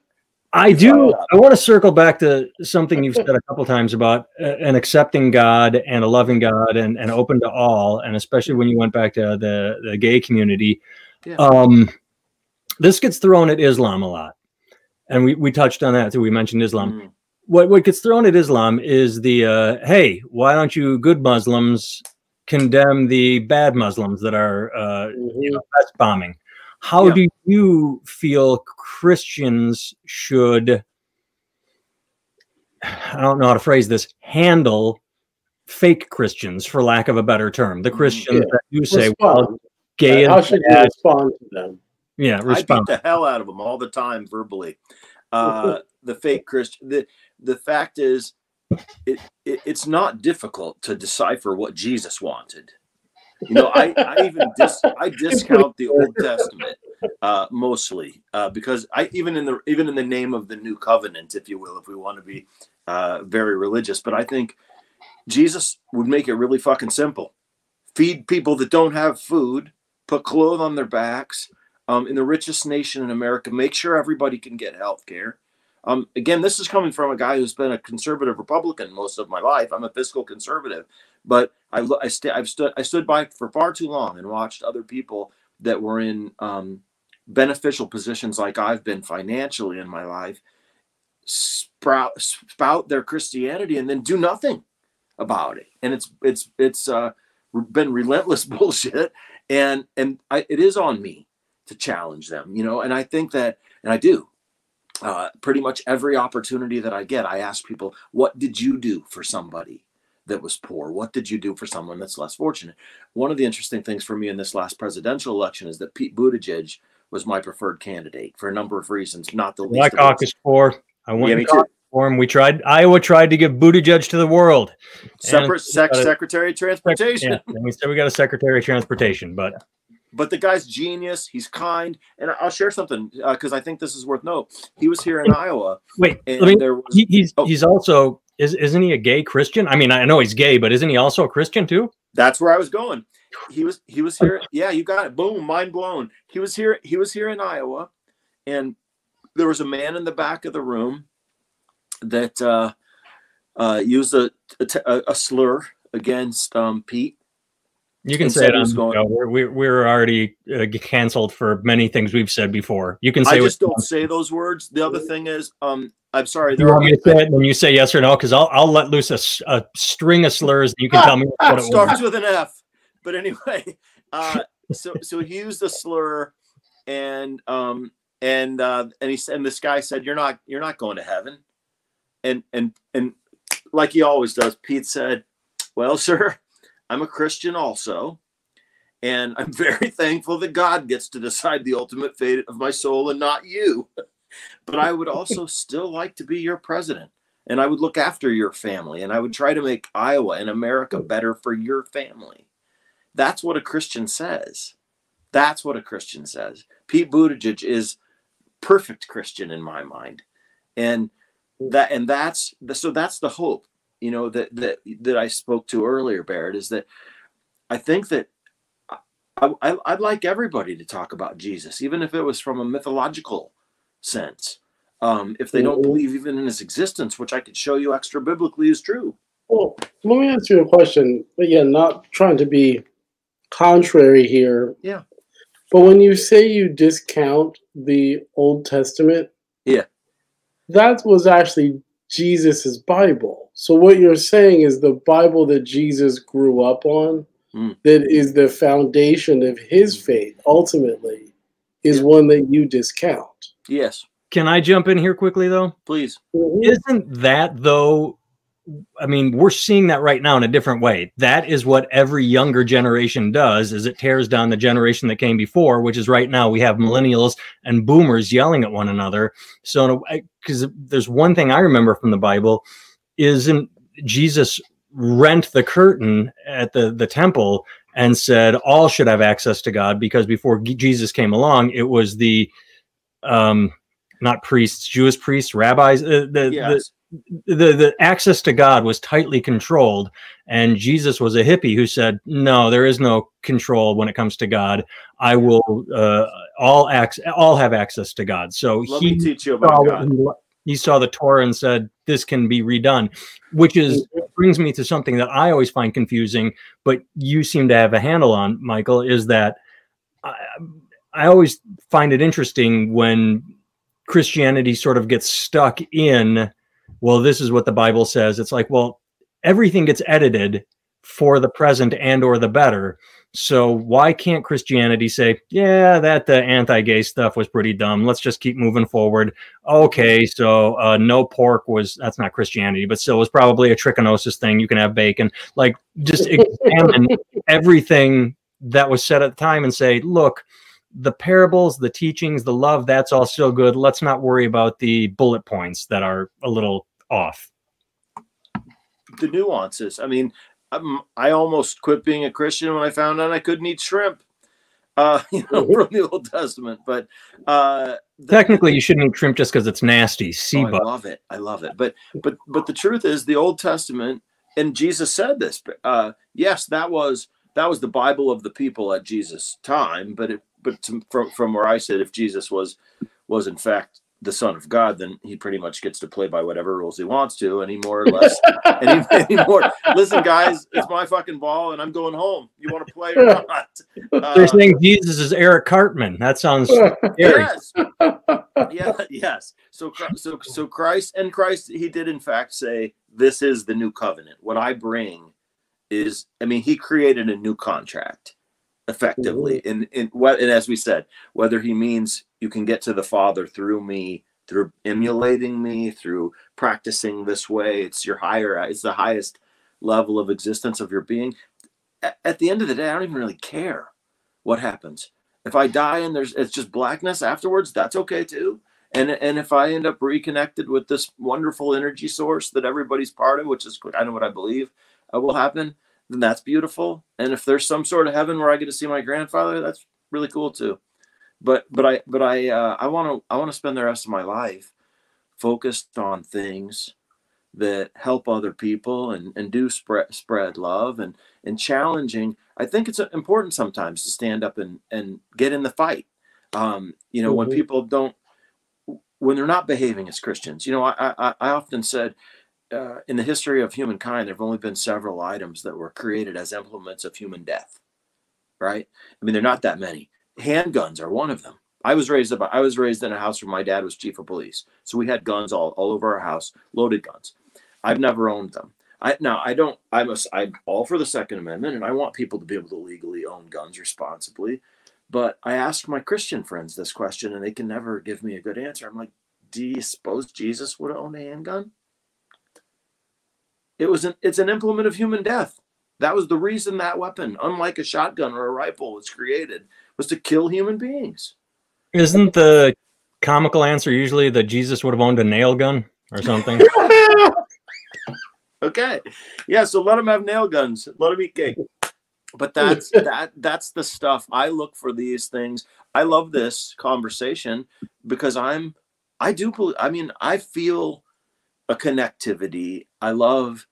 I do. I want to circle back to something you've said a couple times about uh, an accepting God and a loving God and, and open to all, and especially when you went back to the the gay community. Yeah. Um, this gets thrown at Islam a lot and we, we touched on that too. We mentioned Islam. Mm. What what gets thrown at Islam is the uh, hey, why don't you good Muslims condemn the bad Muslims that are uh, mm-hmm. you know, bombing? How yeah. do you feel Christians should? I don't know how to phrase this. Handle fake Christians, for lack of a better term, the mm, Christians yeah. that you say, respond. well, gay how should you respond to them? Yeah, respond. I beat the hell out of them all the time verbally. Uh, the fake Christian. The the fact is, it, it, it's not difficult to decipher what Jesus wanted. You know, I, I even dis, I discount the Old Testament uh, mostly uh, because I even in the even in the name of the New Covenant, if you will, if we want to be uh, very religious, but I think Jesus would make it really fucking simple. Feed people that don't have food, put clothes on their backs. Um, in the richest nation in America, make sure everybody can get health care. Um, again, this is coming from a guy who's been a conservative Republican most of my life. I'm a fiscal conservative, but I, I st- I've stood I stood by for far too long and watched other people that were in um, beneficial positions like I've been financially in my life sprout spout their Christianity and then do nothing about it. And it's it's it's uh, been relentless bullshit, and and I, it is on me to challenge them, you know. And I think that, and I do. Uh, pretty much every opportunity that I get, I ask people, "What did you do for somebody that was poor? What did you do for someone that's less fortunate?" One of the interesting things for me in this last presidential election is that Pete Buttigieg was my preferred candidate for a number of reasons, not the least. Like caucus for I went yeah, for him. We tried. Iowa tried to give Buttigieg to the world. Separate sec- Secretary of Transportation. Yeah, and we said we got a Secretary of Transportation, but but the guy's genius. He's kind, and I'll share something because uh, I think this is worth note. He was here in Iowa. Wait, I mean, was, he, he's oh. he's also is isn't he a gay Christian? I mean, I know he's gay, but isn't he also a Christian too? That's where I was going. He was he was here. Yeah, you got it. Boom, mind blown. He was here. He was here in Iowa, and there was a man in the back of the room that uh, uh, used a, a, a, slur against um, Pete. You can say it on going, no, we're, we're already uh, canceled for many things we've said before. You can say I just don't say those words. The other thing is, um, I'm sorry. You want me to say it when you say yes or no? Because I'll I'll let loose a, a string of slurs. And you can tell me what it starts with an F. But anyway, uh, so so he used a slur, and um and uh, and he said, and this guy said, "You're not you're not going to heaven." and and and like he always does, Pete said, "Well, sir, I'm a Christian also, and I'm very thankful that God gets to decide the ultimate fate of my soul and not you. but I would also still like to be your president." and I would look after your family and I would try to make Iowa and America better for your family. That's what a Christian says. That's what a Christian says. Pete Buttigieg is perfect Christian in my mind. And that and that's so that's the hope you know that that that I spoke to earlier Barrett is that I think that I, I, I'd like everybody to talk about Jesus even if it was from a mythological sense um, if they don't mm-hmm. believe even in his existence which I could show you extra biblically is true. Well let me ask you a question again not trying to be contrary here. Yeah. But when you say you discount the Old Testament yeah. that was actually Jesus's Bible. So what you're saying is the Bible that Jesus grew up on, mm. that is the foundation of his faith ultimately, is one that you discount. Yes. Can I jump in here quickly though? Please. Isn't that though I mean, we're seeing that right now in a different way. That is what every younger generation does is it tears down the generation that came before, which is right now we have millennials and boomers yelling at one another. So because there's one thing I remember from the Bible isn't Jesus rent the curtain at the the temple and said all should have access to God because before Jesus came along it was the um not priests, Jewish priests, rabbis, uh, the, yes the, the access to God was tightly controlled, and Jesus was a hippie who said, "No, there is no control when it comes to God. I will uh, all ac- all have access to God." So Let he teach you about God. He, saw the Torah and said, "This can be redone," which is brings me to something that I always find confusing, but you seem to have a handle on, Michael. Is that I, I always find it interesting when Christianity sort of gets stuck in well, this is what the Bible says. It's like, well, everything gets edited for the present and or the better. So why can't Christianity say, yeah, that uh, anti-gay stuff was pretty dumb. Let's just keep moving forward. Okay, so uh, no pork was that's not Christianity, but still was probably a trichinosis thing. You can have bacon. Like just examine everything that was said at the time and say, look, the parables, the teachings, the love, that's all still good. Let's not worry about the bullet points that are a little off. The nuances. I mean, I'm, i almost quit being a Christian when I found out I couldn't eat shrimp. Uh, you know, from the Old Testament, but uh, the, technically, you shouldn't eat shrimp just because it's nasty. Sea oh, I love it. I love it. But but but the truth is, the Old Testament and Jesus said this. Uh, yes, that was that was the Bible of the people at Jesus' time, but it, but to, from from where I sit, if Jesus was was in fact the son of God, then he pretty much gets to play by whatever rules he wants to, any more or less. any, any more. Listen, guys, it's my fucking ball, and I'm going home. You want to play or not? Uh, They're saying Jesus is Eric Cartman. That sounds yes, yeah, yes. So, so, so Christ and Christ, he did in fact say, "This is the new covenant. What I bring is, I mean, he created a new contract." effectively mm-hmm. and, and what and as we said whether he means you can get to the father through me through emulating me through practicing this way it's your higher it's the highest level of existence of your being at, the end of the day i don't even really care what happens if i die and there's it's just blackness afterwards that's okay too and and if i end up reconnected with this wonderful energy source that everybody's part of which is kind of what i believe uh, will happen then that's beautiful. And if there's some sort of heaven where I get to see my grandfather, that's really cool too. But but I but I uh, I want to I want to spend the rest of my life focused on things that help other people and, and do spread spread love and and challenging. I think it's important sometimes to stand up and and get in the fight. Um, you know, mm-hmm. when people don't when they're not behaving as Christians. You know, I I, I often said uh, in the history of humankind, there have only been several items that were created as implements of human death. Right? I mean, they're not that many. Handguns are one of them. I was raised about. I was raised in a house where my dad was chief of police, so we had guns all, all over our house, loaded guns. I've never owned them. I now I don't. I'm a, I'm all for the Second Amendment, and I want people to be able to legally own guns responsibly. But I ask my Christian friends this question, and they can never give me a good answer. I'm like, do you suppose Jesus would have owned a handgun? It was an it's an implement of human death. That was the reason that weapon, unlike a shotgun or a rifle, was created, was to kill human beings. Isn't the comical answer usually that Jesus would have owned a nail gun or something? okay, yeah. So let them have nail guns. Let them eat cake. But that's that. That's the stuff I look for. These things. I love this conversation because I'm. I do. I mean, I feel a connectivity. I love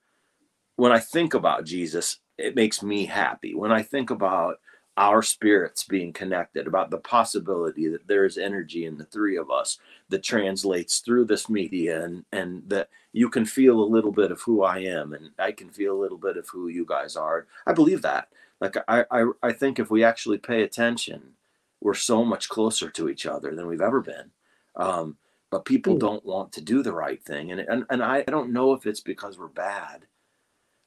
when I think about Jesus, it makes me happy. When I think about our spirits being connected, about the possibility that there is energy in the three of us that translates through this media and, and that you can feel a little bit of who I am and I can feel a little bit of who you guys are. I believe that. Like I, I, I think if we actually pay attention, we're so much closer to each other than we've ever been. Um, but people hmm. don't want to do the right thing and and, and I, don't know if it's because we're bad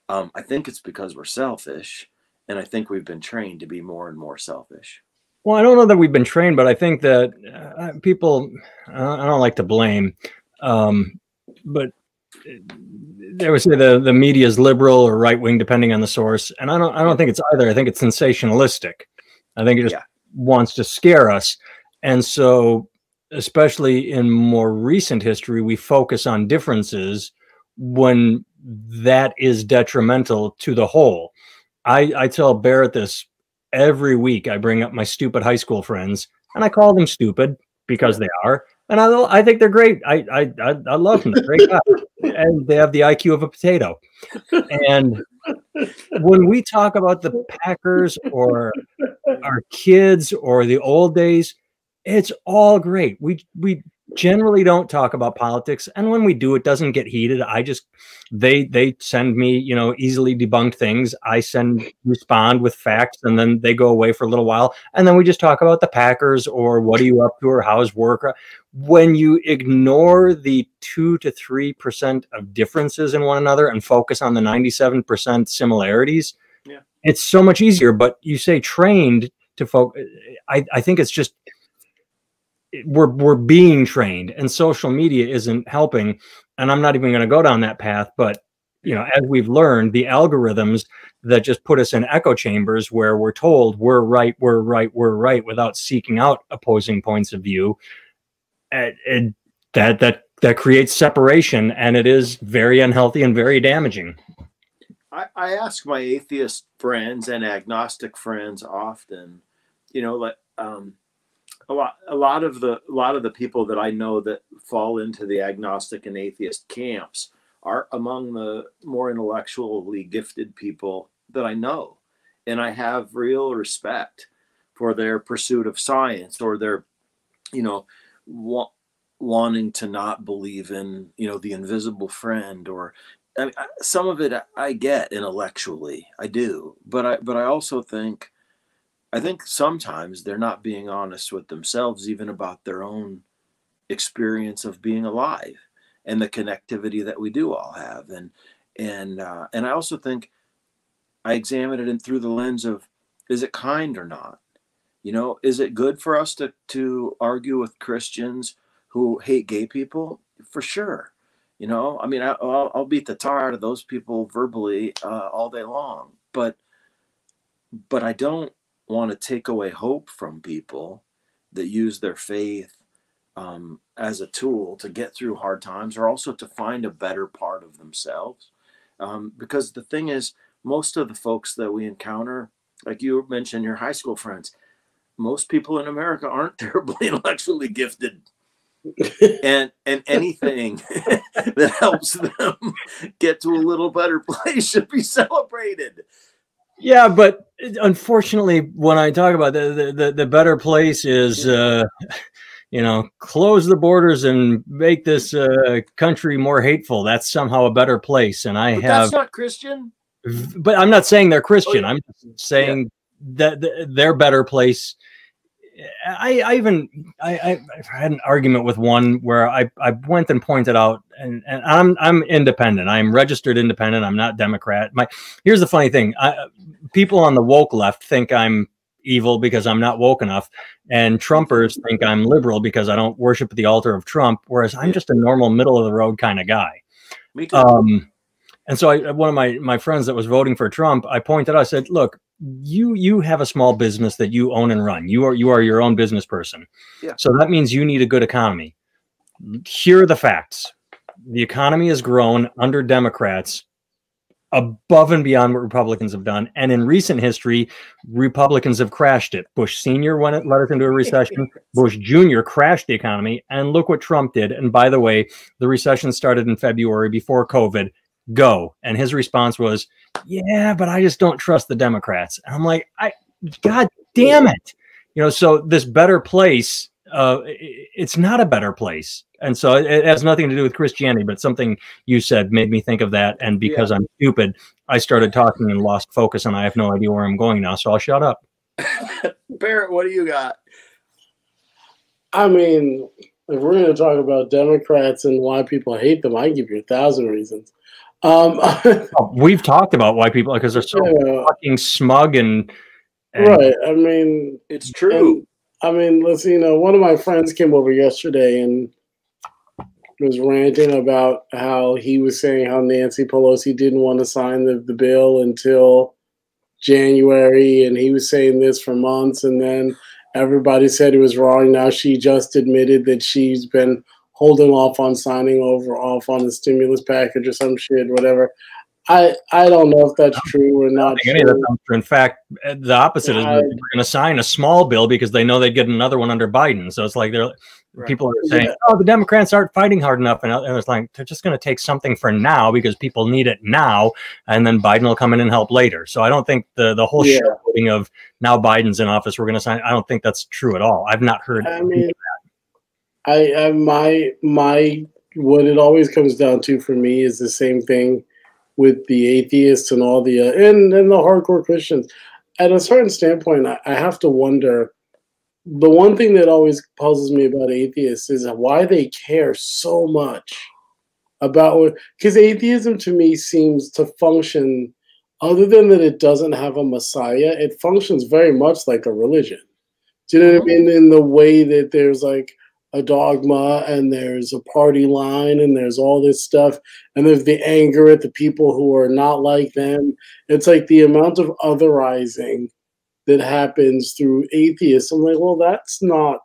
um, i think it's because we're selfish and i think we've been trained to be more and more selfish well i don't know that we've been trained but i think that uh, people i don't like to blame um, but they would say the, the media is liberal or right wing depending on the source and i don't i don't think it's either i think it's sensationalistic i think it just yeah. wants to scare us and so especially in more recent history, we focus on differences when that is detrimental to the whole. I, I tell Barrett this every week. I bring up my stupid high school friends and I call them stupid because they are. And I, I think they're great. I, I, I, love them. They're great guys. and they have the IQ of a potato. And when we talk about the Packers or our kids or the old days, it's all great. We we generally don't talk about politics, and when we do, it doesn't get heated. I just they they send me you know easily debunked things. I send respond with facts, and then they go away for a little while, and then we just talk about the Packers or what are you up to or how's work. When you ignore the two to three percent of differences in one another and focus on the ninety seven percent similarities, yeah. it's so much easier. But you say trained to focus. I, I think it's just we're we're being trained and social media isn't helping. And i'm not even going to go down that path but you know as we've learned the algorithms that just put us in echo chambers where we're told we're right we're right we're right without seeking out opposing points of view and, that that that creates separation and it is very unhealthy and very damaging. I, I ask my atheist friends and agnostic friends often you know like um a lot a lot of the a lot of the people that I know that fall into the agnostic and atheist camps are among the more intellectually gifted people that I know. And I have real respect for their pursuit of science or their, you know, wa- wanting to not believe in, you know, the invisible friend or I mean, some of it I get intellectually, I do, but I but I also think, I think sometimes they're not being honest with themselves, even about their own experience of being alive and the connectivity that we do all have, and and uh, and I also think I examine it in through the lens of, is it kind or not? You know, is it good for us to to argue with Christians who hate gay people? For sure you know, I mean, I, will I'll beat the tar out of those people verbally uh, all day long, but but I don't want to take away hope from people that use their faith um, as a tool to get through hard times, or also to find a better part of themselves. Um, because the thing is, most of the folks that we encounter, like you mentioned, your high school friends, most people in America aren't terribly intellectually gifted and and anything that helps them get to a little better place should be celebrated. Yeah, but unfortunately, when I talk about the the, the better place is, uh, you know, close the borders and make this uh, country more hateful. That's somehow a better place, and I but have. That's not Christian. But I'm not saying they're Christian. Oh, I'm saying yeah. that the, their better place I, I even I, I, had an argument with one where I, I went and pointed out and, and I'm I'm independent. I'm registered independent. I'm not Democrat. My here's the funny thing. I, people on the woke left think I'm evil because I'm not woke enough, and Trumpers think I'm liberal because I don't worship at the altar of Trump. Whereas I'm just a normal middle of the road kind of guy. Me too. Um, and so I, one of my my friends that was voting for Trump, I pointed out, I said, look, you you have a small business that you own and run. You are you are your own business person. Yeah. So that means you need a good economy. Here are the facts. The economy has grown under Democrats above and beyond what Republicans have done. And in recent history, Republicans have crashed it. Bush Sr. went it led us into a recession. Bush Jr. crashed the economy. And look what Trump did. And by the way, the recession started in February before COVID go. And his response was, yeah, but I just don't trust the Democrats. And I'm like, I, God damn it. You know, so this better place, uh, it's not a better place. And so it, it, has nothing to do with Christianity, but something you said made me think of that. And because yeah. I'm stupid, I started talking and lost focus, and I have no idea where I'm going now. So I'll shut up. Barrett, what do you got? I mean, if we're going to talk about Democrats and why people hate them, I give you a thousand reasons. Um, We've talked about why people because they're so yeah. fucking smug and, and, right. I mean, it's true. And, I mean, let's you know, one of my friends came over yesterday and was ranting about how he was saying how Nancy Pelosi didn't want to sign the, the bill until January, and he was saying this for months, and then everybody said he was wrong. Now she just admitted that she's been holding off on signing over off on the stimulus package or some shit, whatever. I I don't know if that's true or not. Any of that true. In fact, the opposite yeah, is they're going to sign a small bill because they know they'd get another one under Biden. So it's like they're right. people are saying, yeah. "Oh, the Democrats aren't fighting hard enough," and, and it's like they're just going to take something for now because people need it now, and then Biden will come in and help later. So I don't think the the whole yeah. of now Biden's in office, we're going to sign. I don't think that's true at all. I've not heard. I mean, I, I my my what it always comes down to for me is the same thing with the atheists and all the uh, and and the hardcore Christians. At a certain standpoint, I, I have to wonder. The one thing that always puzzles me about atheists is why they care so much about what because atheism to me seems to function other than that it doesn't have a messiah it functions very much like a religion do you know what i mm-hmm. mean in the way that there's like a dogma and there's a party line and there's all this stuff and there's the anger at the people who are not like them. It's like the amount of otherizing that happens through atheists. I'm like well that's not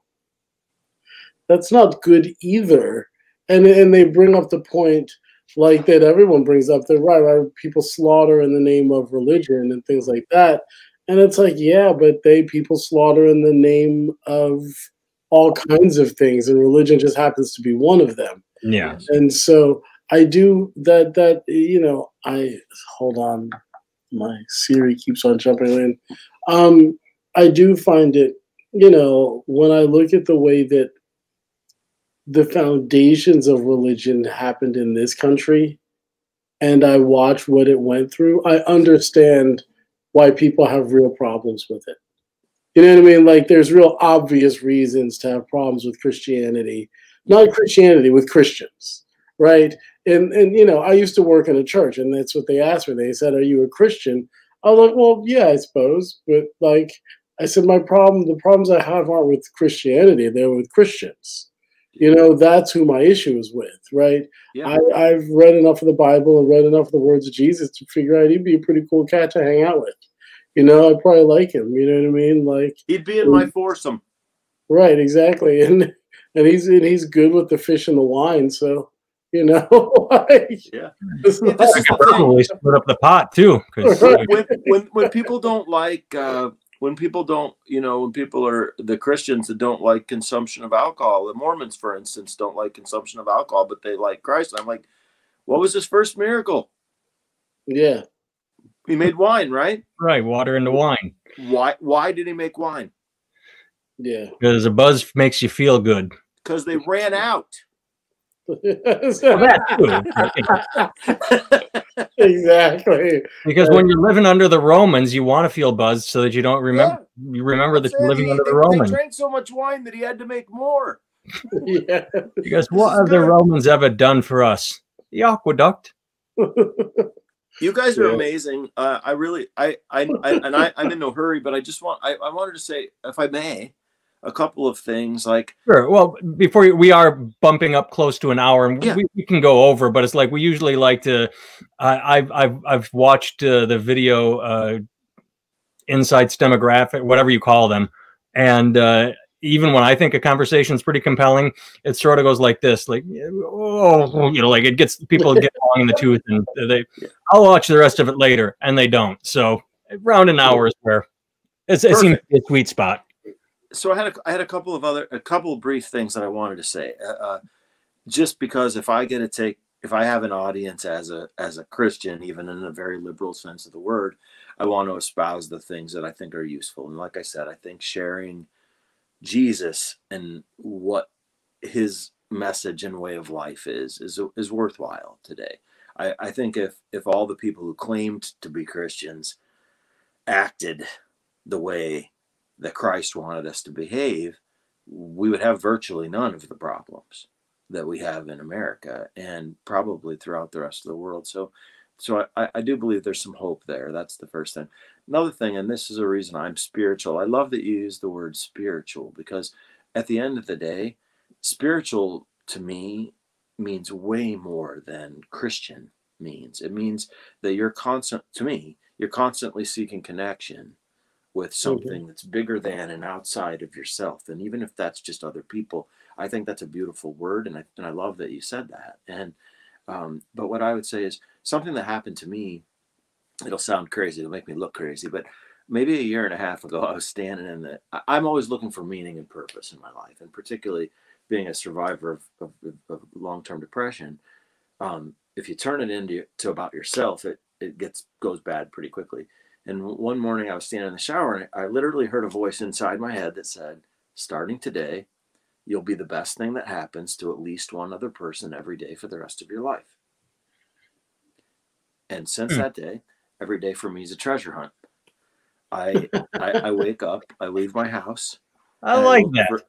that's not good either. And and they bring up the point like that everyone brings up that right, right people slaughter in the name of religion and things like that. And it's like yeah but they people slaughter in the name of all kinds of things, and religion just happens to be one of them. Yeah. And so I do that that you know I hold on, my Siri keeps on jumping in. Um, I do find it, you know, when I look at the way that the foundations of religion happened in this country, and I watch what it went through, I understand why people have real problems with it. You know what I mean? Like there's real obvious reasons to have problems with Christianity, not Christianity with Christians, right? And and you know, I used to work in a church, and that's what they asked me. They said, "Are you a Christian?" I was like, "Well, yeah, I suppose," but like I said, my problem, the problems I have aren't with Christianity; they're with Christians. You know, that's who my issue is with, right? Yeah. I, I've read enough of the Bible and read enough of the words of Jesus to figure out he'd be a pretty cool cat to hang out with. You know, I'd probably like him. You know what I mean? Like He'd be in my foursome. Right, exactly. And and he's and he's good with the fish and the wine, so you know, like, Yeah. it's Yeah, this I is could probably split up the pot too, Right. when when when people don't like uh when people don't you know when people are the christians that don't like consumption of alcohol the mormons for instance don't like consumption of alcohol but they like christ i'm like what was his first miracle yeah. He made wine right right, water into wine why why did he make wine Yeah. because a buzz makes you feel good. because they ran out Well, that too. I think. exactly. Because when you're living under the Romans, you want to feel buzzed so that you don't remember you remember that you're living Sandy, under they, the Romans. they drank so much wine that he had to make more Yeah. Because This what is have the. Romans ever done for us? The aqueduct. You guys are Yeah. amazing. Uh, I really, I, I, I and I, I'm in no hurry, but I just want, I, I wanted to say, if I may, a couple of things. Like, Sure. Well, before you, we are bumping up close to an hour, and Yeah. we, we can go over, but it's like we usually like to. I I've I've I've watched uh, the video uh, insights demographic, whatever you call them, and uh, even when I think a conversation is pretty compelling, it sort of goes like this, like oh, you know, like it gets people get long in the tooth, and they. I'll watch the rest of it later, and they don't. So around an hour is where it's, it seems a sweet spot. so I had a, I had a couple of other, a couple of brief things that I wanted to say. Uh, uh, just because if I get to take, if I have an audience as a as a Christian, even in a very liberal sense of the word, I want to espouse the things that I think are useful. And like I said, I think sharing Jesus and what his message and way of life is is is worthwhile today. I, I think if if all the people who claimed to be Christians acted the way that Christ wanted us to behave, we would have virtually none of the problems that we have in America and probably throughout the rest of the world. So so I, I do believe there's some hope there. That's the first thing. Another thing, and this is a reason I'm spiritual. I love that you use the word spiritual because at the end of the day, spiritual to me means way more than Christian means. It means that you're constant to me, you're constantly seeking connection with something that's bigger than and outside of yourself. And even if that's just other people, I think that's a beautiful word. And I, and I love that you said that. And, um, but what I would say is something that happened to me, it'll sound crazy, it'll make me look crazy, but maybe a year and a half ago, I was standing in the, I'm always looking for meaning and purpose in my life. And particularly being a survivor of, of, of long-term depression, um, if you turn it into to about yourself, it, it gets, goes bad pretty quickly. And one morning I was standing in the shower and I literally heard a voice inside my head that said, starting today, you'll be the best thing that happens to at least one other person every day for the rest of your life. And since Hmm. that day, every day for me is a treasure hunt. I, I I wake up, I leave my house. I like look that. for-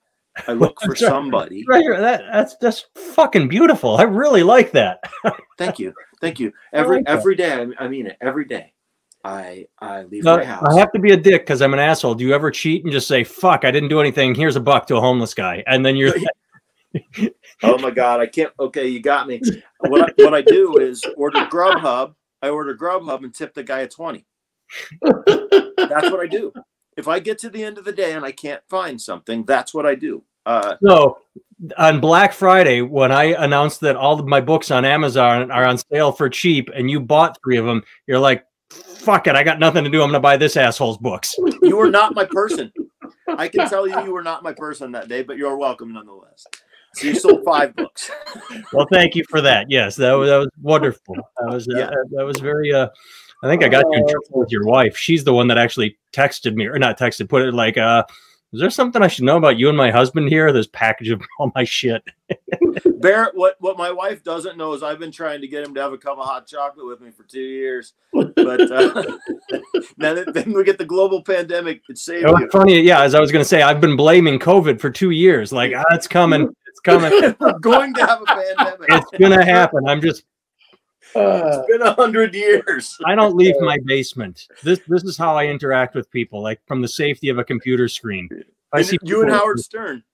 I look for somebody. Right here, that that's just fucking beautiful. I really like that. Thank you, thank you. I Every like every day, I, I mean it. Every day, I I leave Now, my house. I have to be a dick because I'm an asshole. Do you ever cheat and just say "fuck"? I didn't do anything. Here's a buck to a homeless guy, and then you're Oh my god, I can't. Okay, you got me. What I, what I do is order Grubhub. I order Grubhub and tip the guy a twenty. That's what I do. If I get to the end of the day and I can't find something, that's what I do. Uh, so. On Black Friday, when I announced that all of my books on Amazon are on sale for cheap, and you bought three of them, you're like, "Fuck it, I got nothing to do. I'm gonna buy this asshole's books." you are not my person. I can tell you, you were not my person that day, but you're welcome nonetheless. So you sold five books. well, thank you for that. Yes, that was that was wonderful. That was uh, Yeah. that was very. Uh, I think I got you in trouble with your wife. She's the one that actually texted me, or not texted, put it like, uh, "Is there something I should know about you and my husband here?" This package of all my shit. Barrett, what what my wife doesn't know is I've been trying to get him to have a cup of hot chocolate with me for two years, but uh, then then we get the global pandemic. It saved you. funny, yeah. As I was going to say, I've been blaming COVID for two years. Like, ah, it's coming, coming, We're going to have a pandemic. it's gonna happen. I'm just, Uh, It's been a hundred years. I don't leave my basement. This this is how I interact with people, like from the safety of a computer screen. I And see you and Howard Stern.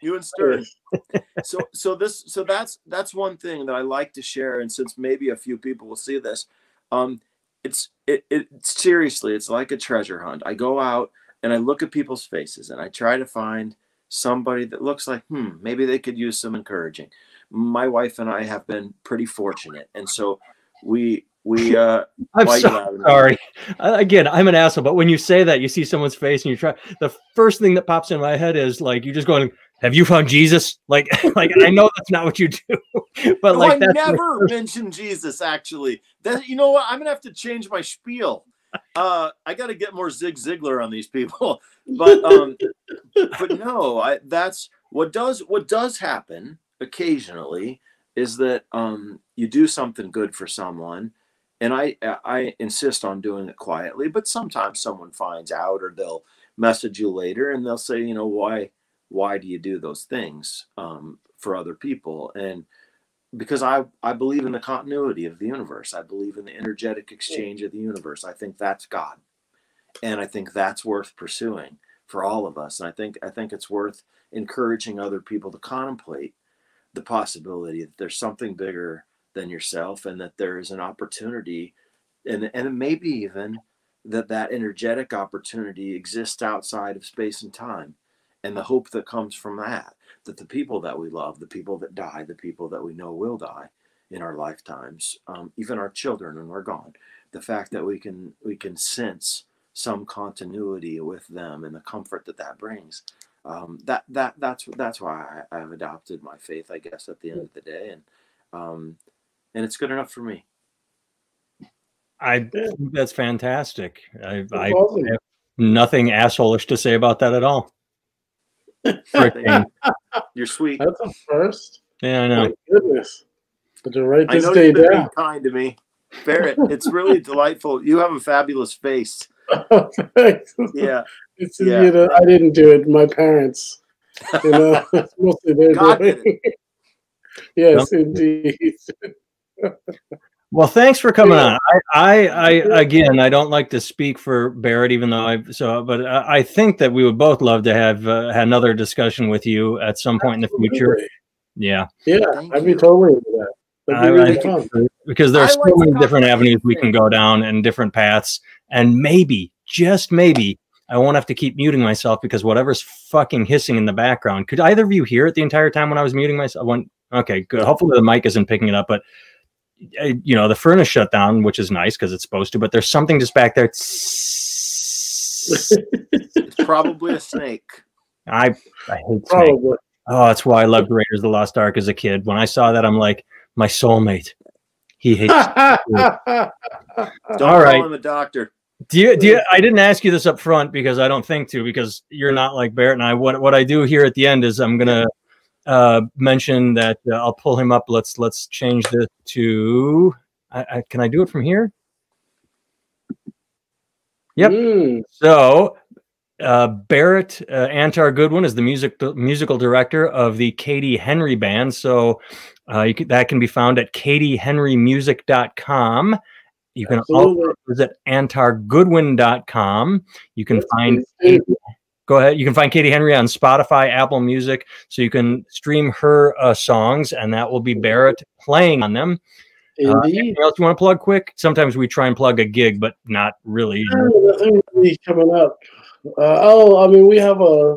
You and Stern. so so this so that's that's one thing that I like to share, and since maybe a few people will see this, um, it's it, it seriously it's like a treasure hunt. I go out and I look at people's faces and I try to find somebody that looks like hmm maybe they could use some encouraging. My wife and I have been pretty fortunate, and so we we uh I'm so sorry. Again, I'm an asshole, but when you say that, you see someone's face and you try. The first thing that pops in my head is like you're just going, "Have you found Jesus?" Like, like I know that's not what you do, but No, like I that's never mentioned Jesus. Actually, that you know what? I'm gonna have to change my spiel. Uh, I got to get more Zig Ziglar on these people. But um, but no, I that's what does what does happen occasionally is that um you do something good for someone, and I I insist on doing it quietly. But sometimes someone finds out, or they'll message you later, and they'll say, you know, why why do you do those things um, for other people and because I, I believe in the continuity of the universe. I believe in the energetic exchange of the universe. I think that's God. And I think that's worth pursuing for all of us. And I think I think it's worth encouraging other people to contemplate the possibility that there's something bigger than yourself and that there is an opportunity and and maybe even that that energetic opportunity exists outside of space and time and the hope that comes from that that the people that we love, the people that die, the people that we know will die in our lifetimes, um, even our children when we're gone, the fact that we can we can sense some continuity with them and the comfort that that brings. Um, that that that's that's why I, I've adopted my faith, I guess, at the end of the day, and um, and it's good enough for me. I think that's fantastic. I, I have nothing assholish to say about that at all. You're sweet. That's a first. yeah, I know. My goodness. But to write I this know day you've been being down. kind to me, Barrett. It's really delightful. You have a fabulous face. Thanks. Yeah. It's, Yeah. You know, I didn't do it. My parents. You know, it's mostly their God doing. did yes, indeed. Well, thanks for coming Yeah. on. I, I, I, again, I don't like to speak for Barrett, even though I so, but I I think that we would both love to have uh, another discussion with you at some point in the future. Yeah, Yeah, Thank I'd be totally into that. That'd I- really I- fun. because there's I so like the many different avenues we can go down and different paths, and maybe, just maybe, I won't have to keep muting myself because whatever's fucking hissing in the background. Could either of you hear it the entire time when I was muting myself? When, okay, good. Hopefully the mic isn't picking it up, but uh, you know the furnace shut down, which is nice because it's supposed to. But there's something just back there. It's probably a snake. I I hate snakes. Probably. Oh, that's why I loved Raiders of the Lost Ark as a kid. When I saw that, I'm like, my soulmate. He hates. Don't All call right. him a doctor. do you? Do you? I didn't ask you this up front because I don't think to because you're not like Barrett and I. What what I do here at the end is I'm gonna uh, mention that uh, I'll pull him up. Let's let's change this to. I, I, can I do it from here? Yep. Mm, So, uh, Barrett uh, Antar Goodwin is the music musical director of the Katie Henry Band. So, uh, you can, that can be found at katiehenrymusic.com. You can also absolutely. visit antargoodwin.com. You can Yes, find go ahead. You can find Katie Henry on Spotify, Apple Music, so you can stream her uh, songs, and that will be Barrett playing on them. Uh, anything else you want to plug quick? Sometimes we try and plug a gig, but not really. Nothing really coming up. Uh, oh, I mean, we have a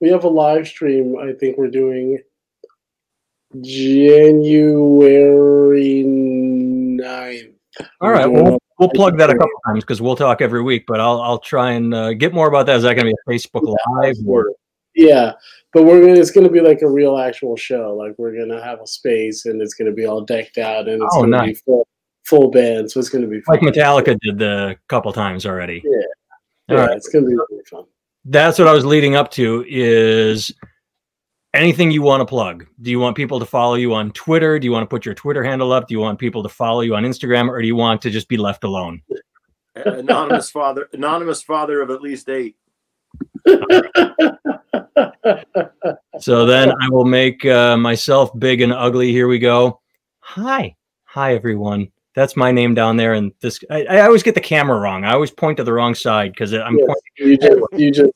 we have a live stream. I think we're doing January 9th. All right, we'll, we'll plug that a couple times because we'll talk every week. But I'll I'll try and uh, get more about that. Is that going to be a Facebook Live or Yeah, but we're gonna. It's gonna be like a real actual show. Like we're gonna have a space, and it's gonna be all decked out, and it's Oh, gonna be full full band. So it's gonna be fun. Like Metallica did the couple times already. Yeah. All yeah, right. it's gonna be really fun. That's what I was leading up to. Is anything you want to plug? Do you want people to follow you on Twitter? Do you want to put your Twitter handle up? Do you want people to follow you on Instagram, or do you want to just be left alone? anonymous father, anonymous father of at least eight. So then I will make uh, myself big and ugly. Here we go. Hi, hi everyone. That's my name down there, and this I, I always get the camera wrong. I always point to the wrong side because I'm Yes, pointing you just you just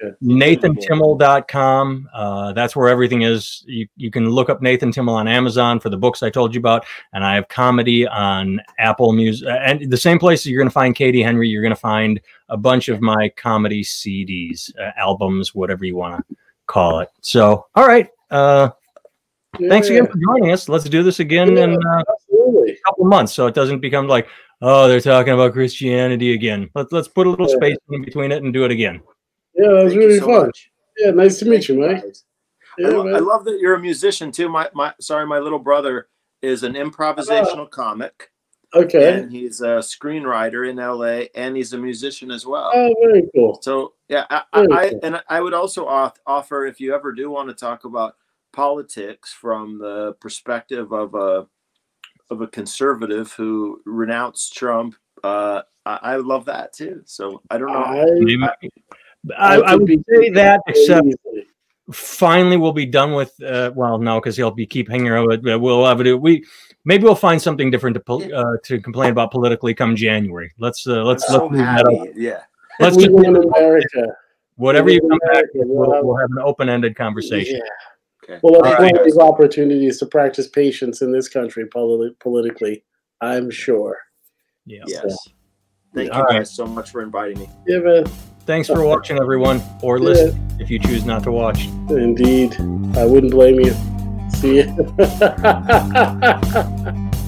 did. NathanTimmel.com. Uh, that's where everything is. You, you can look up Nathan Timmel on Amazon for the books I told you about, and I have comedy on Apple Music. And the same place that you're going to find Katie Henry, you're going to find a bunch of my comedy CDs, uh, albums, whatever you want to call it. So, all right. Uh, Thanks again for joining us. Let's do this again in uh, a couple months, so it doesn't become like, oh, they're talking about Christianity again. Let's let's put a little Yeah. space in between it and do it again. Yeah, that was Thank really so fun. much. Yeah, nice to meet Thank you, Mike. Yeah, I, lo- I love that you're a musician too. My my sorry, my little brother is an improvisational comic, Okay. and he's a screenwriter in LA, and he's a musician as well. Oh, very cool. So yeah, I, Very I, I cool. and I would also off, offer if you ever do want to talk about politics from the perspective of a of a conservative who renounced Trump. Uh, I, I love that too. So I don't know. I, Maybe. I, I would say that, except finally we'll be done with. Uh, well, no, because he'll be keep hanging around. With, uh, we'll have to. We maybe we'll find something different to pol- uh, to complain about politically come January. Let's uh, let's I'm let's move that up. Yeah. Let's we just in America. whatever you we come live back. We'll We'll, have- we'll have an open-ended conversation. Yeah. Okay. Well, All let's right, find these opportunities to practice patience in this country politi- politically. I'm sure. Yeah. Yes. Thank All you right. guys so much for inviting me. Yeah, man. Thanks for watching, everyone, or Yeah. listen if you choose not to watch. Indeed. I wouldn't blame you. See you.